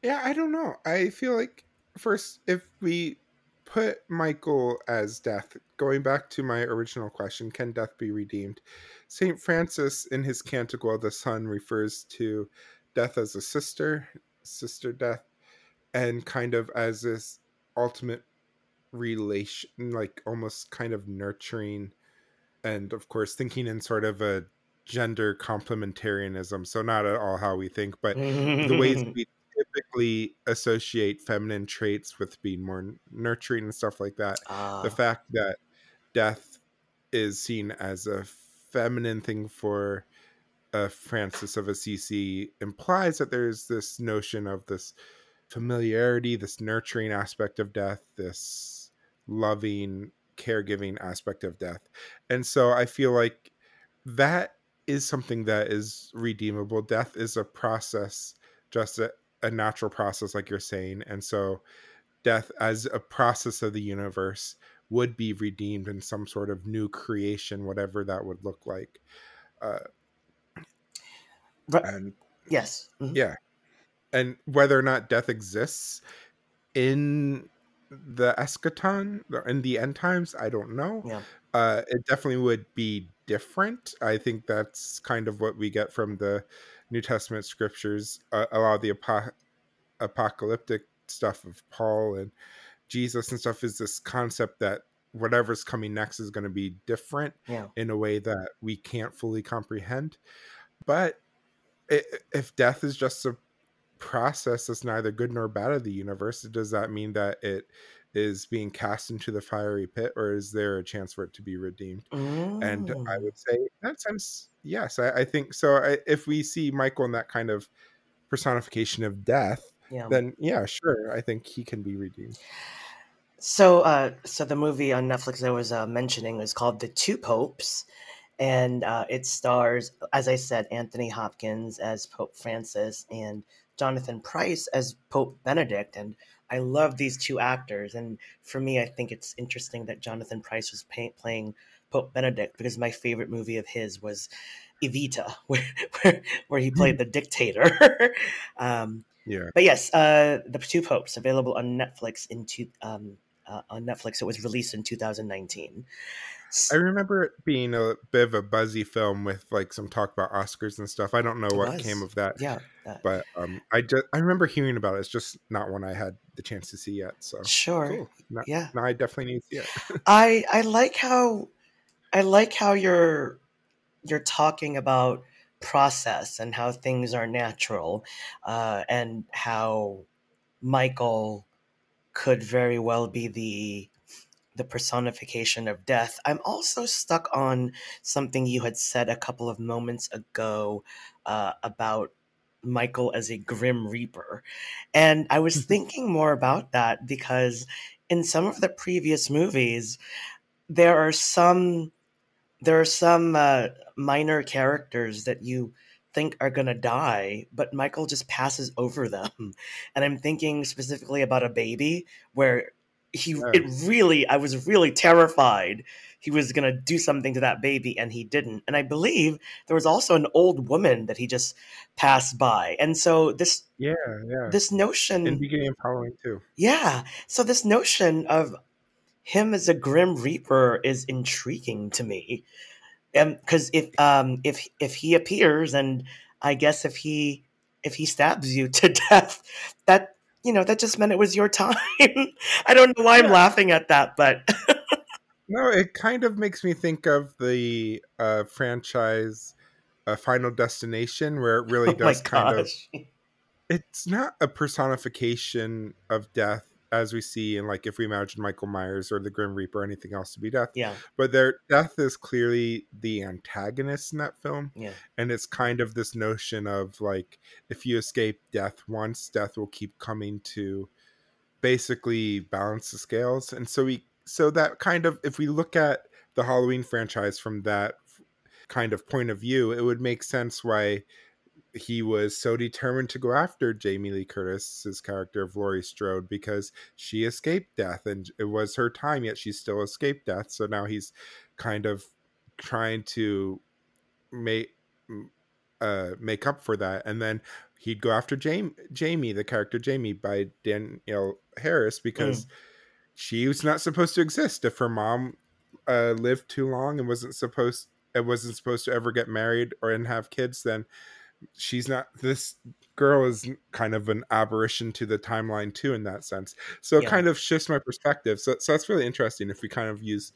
Yeah, I don't know. I feel like first, if we put Michael as death, going back to my original question, can death be redeemed? Saint Francis, in his Canticle of the Sun, refers to death as a sister, sister death, and kind of as this ultimate relation, like almost kind of nurturing, and of course, thinking in sort of a gender complementarianism. So, not at all how we think, but the ways *laughs* we typically associate feminine traits with being more nurturing and stuff like that. Ah, The fact that death is seen as a feminine thing for uh, Francis of Assisi implies that there's this notion of this familiarity, this nurturing aspect of death, this loving, caregiving aspect of death. And so I feel like that is something that is redeemable. Death is a process, just a, natural process, like you're saying. And so death as a process of the universe would be redeemed in some sort of new creation, whatever that would look like. Uh, and yes. mhm. yeah and whether or not death exists in the eschaton in the end times i don't know Yeah. uh it definitely would be different i think that's kind of what we get from the new testament scriptures uh, a lot of the apo- apocalyptic stuff of paul and jesus and stuff is this concept that whatever's coming next is going to be different Yeah. in a way that we can't fully comprehend but i if death is just a process that's neither good nor bad of the universe does that mean that it is being cast into the fiery pit or is there a chance for it to be redeemed and i Mm. would say in that sense yes i, I think so I, if we see michael in that kind of personification of death Yeah. then yeah sure i think he can be redeemed So, uh, so the movie on Netflix I was uh, mentioning is called The Two Popes, and uh, it stars, as I said, Anthony Hopkins as Pope Francis and Jonathan Pryce as Pope Benedict. And I love these two actors. And for me, I think it's interesting that Jonathan Pryce was pay- playing Pope Benedict because my favorite movie of his was Evita, *laughs* where where, where he played the dictator. *laughs* um, Yeah. but yes, uh, the two popes available on Netflix in two, um, uh, on Netflix. It was released in 2019. I remember it being a bit of a buzzy film with like some talk about Oscars and stuff. I don't know what came of that, Yeah, uh, but um, I just I remember hearing about it. It's just not one I had the chance to see yet. So sure. cool. Yeah, now I definitely need to see it. *laughs* I I like how I like how you're you're talking about process and how things are natural, uh, and how Michael could very well be the the personification of death. I'm also stuck on something you had said a couple of moments ago uh, about Michael as a Grim Reaper. And I was thinking more about that because in some of the previous movies, there are some there are some uh, minor characters that you think are gonna die, but Michael just passes over them. And I'm thinking specifically about a baby where he it really I was really terrified he was gonna do something to that baby and he didn't. And I believe there was also an old woman that he just passed by. And so this Yeah, yeah. this notion In beginning of Halloween too. yeah. So this notion of him as a grim reaper is intriguing to me. And because if um if if he appears and I guess if he if he stabs you *laughs* to death, that you know that just meant it was your time. *laughs* I don't know why I'm Yeah. laughing at that, but No, it kind of makes me think of the uh, franchise uh, Final Destination, where it *laughs* really oh does kind of. It's not a personification of death as we see in, like, if we imagine Michael Myers or the Grim Reaper or anything else to be death, yeah, but their death is clearly the antagonist in that film, yeah, and it's kind of this notion of like, if you escape death once, death will keep coming to basically balance the scales and so we so that kind of if we look at the halloween franchise from that kind of point of view it would make sense why he was so determined to go after jamie lee curtis's character of laurie strode because she escaped death and it was her time yet she still escaped death. So now he's kind of trying to make uh make up for that. And then he'd go after Jamie, Jamie the character Jamie by Danielle Harris because she was not supposed to exist. If her mom uh lived too long and wasn't supposed it wasn't supposed to ever get married or and have kids then she's not this girl is kind of an aberration to the timeline too in that sense so it Yeah. kind of shifts my perspective so, so that's really interesting if we kind of use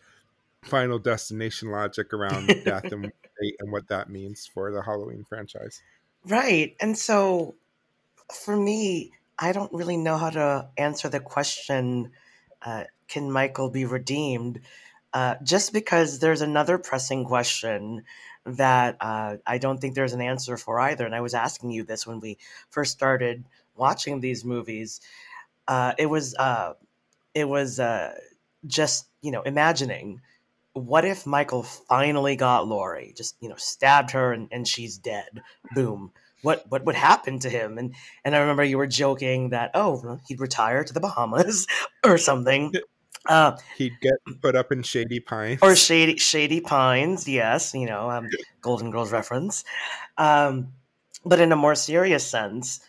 final destination logic around death and *laughs* and what that means for the halloween franchise right. And so for me, I don't really know how to answer the question uh, can Michael be redeemed? Uh, just because there's another pressing question that uh, I don't think there's an answer for either. And I was asking you this when we first started watching these movies. Uh, it was uh, it was uh, just you know imagining what if Michael finally got Laurie, just you know stabbed her and, and she's dead. Boom. What what would happen to him? And and I remember you were joking that oh he'd retire to the Bahamas *laughs* or something. Uh, he'd get put up in shady pines. Or shady shady pines yes you know um, golden girls reference. Um, but in a more serious sense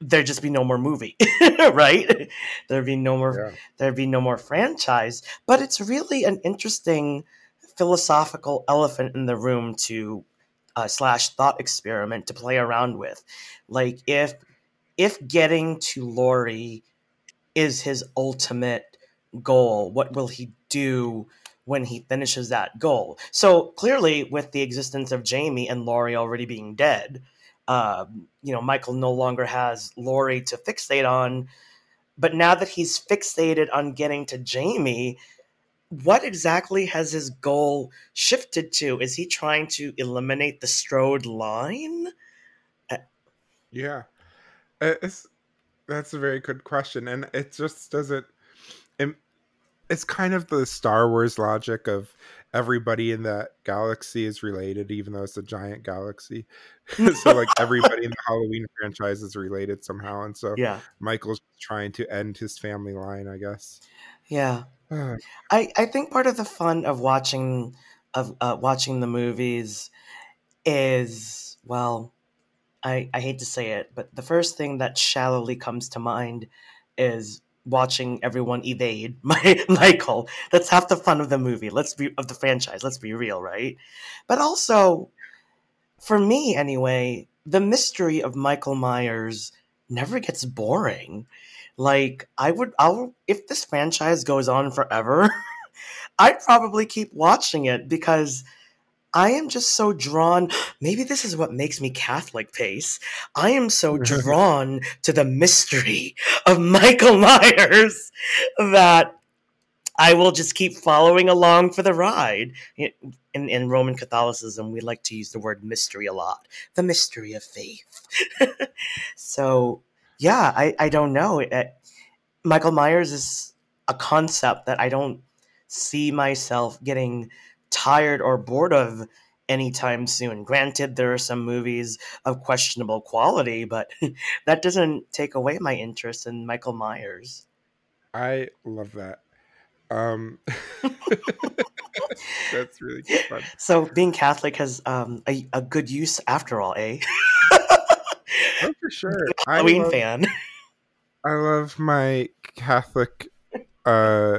there'd just be no more movie *laughs* right? There'd be no more yeah. there'd be no more franchise. But it's really an interesting philosophical elephant in the room to uh, slash thought experiment to play around with. Like if if getting to Laurie is his ultimate goal what will he do when he finishes that goal? So clearly with the existence of jamie and Laurie already being dead um, you know michael no longer has Laurie to fixate on. But now that he's fixated on getting to jamie what exactly has his goal shifted to? Is he trying to eliminate the strode line? Yeah. Uh, it's, that's a very good question and it just doesn't it, it's kind of the Star Wars logic of everybody in that galaxy is related, even though it's a giant galaxy. *laughs* so like everybody in the Halloween franchise is related somehow, and so Yeah. Michael's trying to end his family line, I guess. Yeah. Ah, *sighs* I, I think part of the fun of watching of uh, watching the movies is well, I, I hate to say it, but the first thing that shallowly comes to mind is watching everyone evade *laughs* my Michael. That's half the fun of the movie. Let's be of the franchise. Let's be real, right? But also, for me anyway, the mystery of Michael Myers never gets boring. Like I would, I'll if this franchise goes on forever, *laughs* I'd probably keep watching it because I am just so drawn. Maybe this is what makes me Catholic, Pace. I am so *laughs* drawn to the mystery of Michael *laughs* Myers that I will just keep following along for the ride. In, in Roman Catholicism, we like to use the word mystery a lot the mystery of faith. *laughs* so, yeah, I, I don't know. It- Michael Myers is a concept that I don't see myself getting tired or bored of anytime soon. Granted, there are some movies of questionable quality, but *laughs* that doesn't take away my interest in Michael Myers. I love that. Um, *laughs* *laughs* that's really fun. So, being Catholic has um, a, a good use after all, eh? Oh, for sure. I Halloween love, fan. I love my Catholic uh,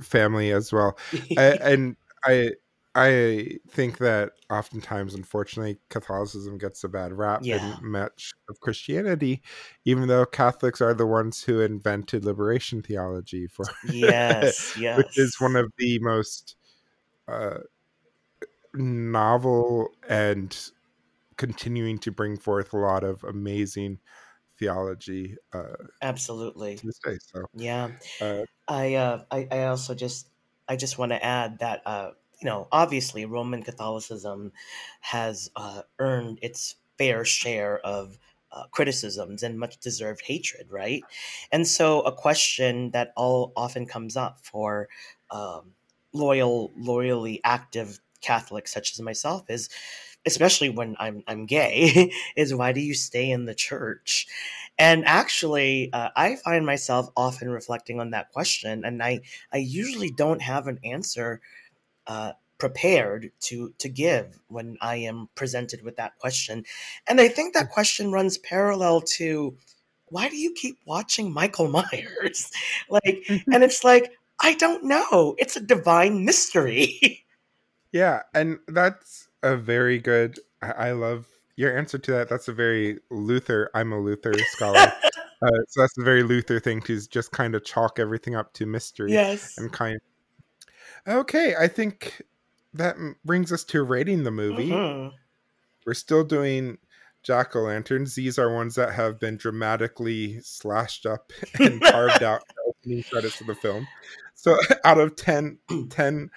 family as well. I, and I I think that oftentimes, unfortunately, Catholicism gets a bad rap Yeah. and much of Christianity, even though Catholics are the ones who invented liberation theology for yes, yes. *laughs* which is one of the most uh, novel and continuing to bring forth a lot of amazing theology uh, Absolutely. to this day. So Yeah. uh, I, uh, I I also just I just want to add that uh, you know obviously Roman Catholicism has uh, earned its fair share of uh, criticisms and much deserved hatred, right? And so a question that all often comes up for um, loyal, loyally active Catholics such as myself is, especially when I'm I'm gay, *laughs* is why do you stay in the church? And actually, uh, I find myself often reflecting on that question, and I I usually don't have an answer uh, prepared to to give when I am presented with that question. And I think that question runs parallel to why do you keep watching Michael *laughs* Myers? like, and *laughs* it's like I don't know. It's a divine mystery. *laughs* yeah, and that's a very good. I, I love your answer to that. That's a very Luther. I'm a Luther scholar. *laughs* Uh, so that's a very Luther thing to just kind of chalk everything up to mystery yes. and kind. of... Okay, I think that brings us to rating the movie. Mhm. We're still doing jack o' lanterns. These are ones that have been dramatically slashed up *laughs* and carved out in the opening credits of the film. So, *laughs* out of 10, *clears throat* 10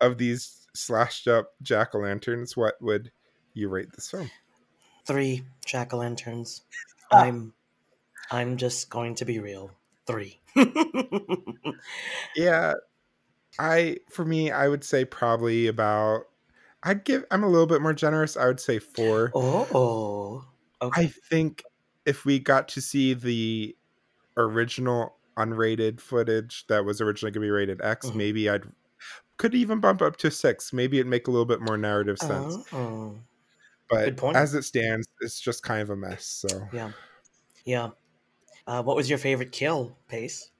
of these slashed up jack o' lanterns, what would you rate this film? Three jack o' lanterns. Ah. I'm I'm just going to be real. Three. *laughs* Yeah, I for me, I would say probably about. I'd give. I'm a little bit more generous. I would say four. oh. Okay. I think if we got to see the original unrated footage that was originally going to be rated X, Mhm. maybe I'd could even bump up to six. Maybe it'd make a little bit more narrative sense. Oh. But as it stands, it's just kind of a mess. So Yeah. Yeah. Uh, what was your favorite kill, Pace?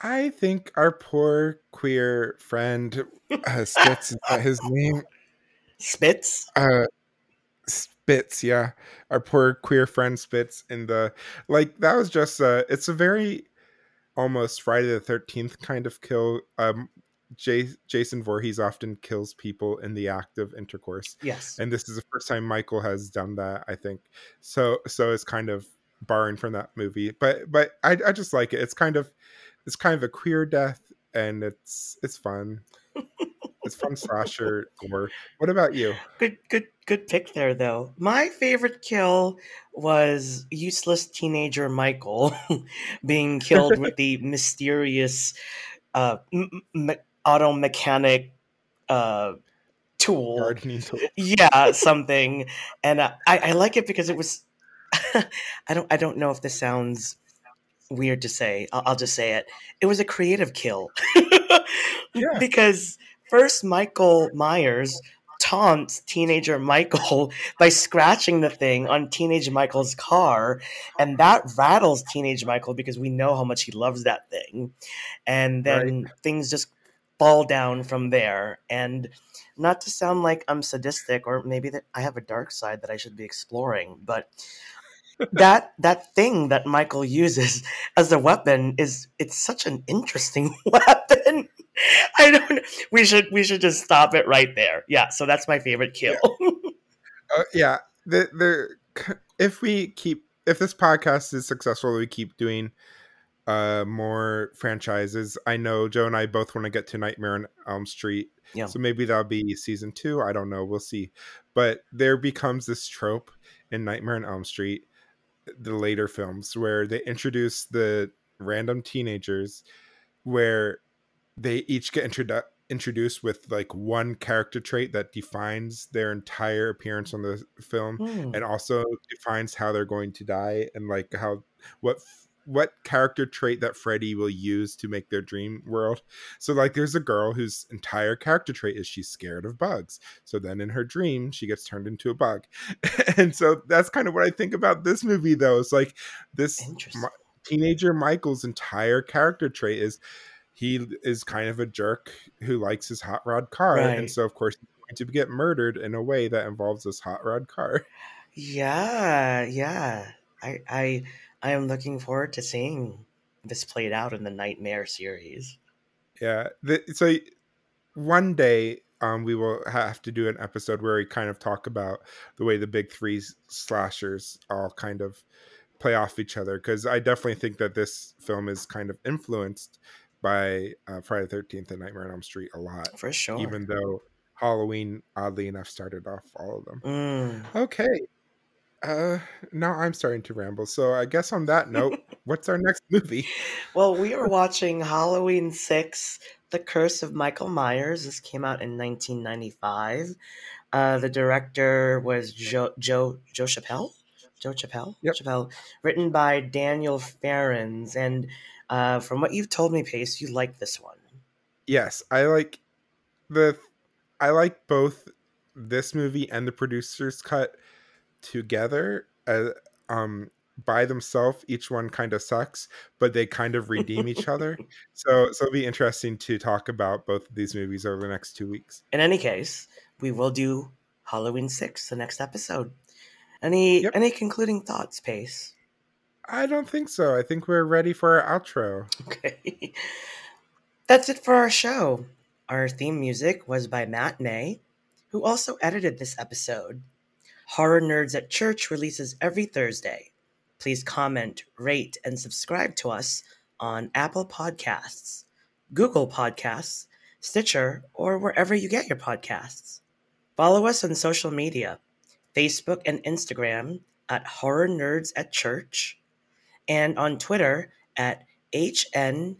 I think our poor queer friend uh, Spitz is that his name? Spitz? Uh, Spitz, yeah, our poor queer friend Spitz in the like that was just uh it's a very almost Friday the Thirteenth kind of kill. Um, J- Jason Voorhees often kills people in the act of intercourse, Yes. and this is the first time Michael has done that. I think so. So it's kind of borrowing from that movie, but but I I just like it. It's kind of it's kind of a queer death, and it's it's fun. it's fun slasher gore. What about you? Good good good pick there though. My favorite kill was useless teenager Michael *laughs* being killed with the mysterious uh, m- m- auto mechanic uh, tool. Gardening tool. Yeah, *laughs* something. And uh, I, I like it because it was. *laughs* I don't. I don't know if this sounds weird to say. I'll, I'll just say it. It was a creative kill. *laughs* Yeah. Because first, Michael Myers taunts teenager Michael by scratching the thing on teenage Michael's car, and that rattles teenage Michael because we know how much he loves that thing. And then things just fall down from there. And not to sound like I'm sadistic or maybe that I have a dark side that I should be exploring, but that that thing that Michael uses *laughs* as a weapon is it's such an interesting *laughs* weapon. *laughs* I don't. We should we should just stop it right there. Yeah. So that's my favorite kill. Uh, yeah. The the if we keep if this podcast is successful, we keep doing uh more franchises. I know Joe and I both want to get to Nightmare on Elm Street. Yeah. So maybe that'll be season two. I don't know. We'll see. But there becomes this trope in Nightmare on Elm Street, the later films, where they introduce the random teenagers where they each get introdu- introduced with like one character trait that defines their entire appearance on the film Hmm. and also defines how they're going to die and like how what what character trait that Freddy will use to make their dream world. So like there's a girl whose entire character trait is she's scared of bugs. So then in her dream she gets turned into a bug. *laughs* and so that's kind of what I think about this movie though. It's like this teenager Michael's entire character trait is he is kind of a jerk who likes his hot rod car Right. and so of course he's going to get murdered in a way that involves this hot rod car. Yeah, yeah. I I I am looking forward to seeing this played out in the Nightmare series. Yeah. The, so one day um, we will have to do an episode where we kind of talk about the way the big three slashers all kind of play off each other because I definitely think that this film is kind of influenced by uh, Friday the 13th and Nightmare on Elm Street a lot, For sure. even though Halloween, oddly enough, started off all of them. Mm. Okay. Uh, now I'm starting to ramble. So I guess on that note, *laughs* what's our next movie? Well, we are watching Halloween 6, The Curse of Michael Myers. This came out in 1995. Uh, the director was Joe, Joe, Joe Chappelle? Joe Chappelle? Yep. Chappelle. Written by Daniel Farrands. And uh, from what you've told me, Pace, you like this one. yes i like the i like both this movie and the producer's cut together uh, um by themselves each one kind of sucks but they kind of redeem each other *laughs* so so it'll be interesting to talk about both of these movies over the next two weeks In any case, we will do Halloween 6 the next episode. Any Yep. any concluding thoughts, Pace? i don't think so i think we're ready for our outro *laughs* Okay. That's it for our show. Our theme music was by Matt Nay, who also edited this episode. Horror Nerds at Church releases every Thursday. Please comment, rate, and subscribe to us on Apple Podcasts, Google Podcasts, Stitcher, or wherever you get your podcasts. Follow us on social media Facebook and Instagram at Horror Nerds at Church, and on Twitter at HNACPOD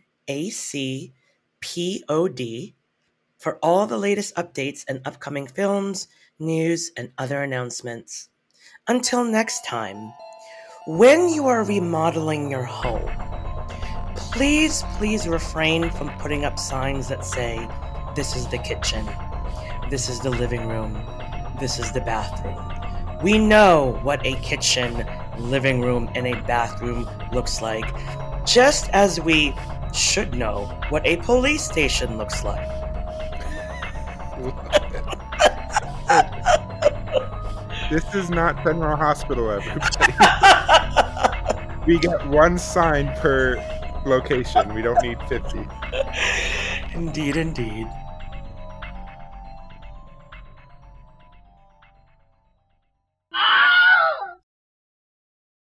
for all the latest updates and upcoming films, news, and other announcements. Until next time, when you are remodeling your home, please, please refrain from putting up signs that say, This is the kitchen, this is the living room, this is the bathroom. We know what a kitchen, living room, and a bathroom looks like, just as we should know what a police station looks like. *laughs* this is not general hospital everybody. *laughs* We get one sign per location. We don't need 50 indeed, indeed.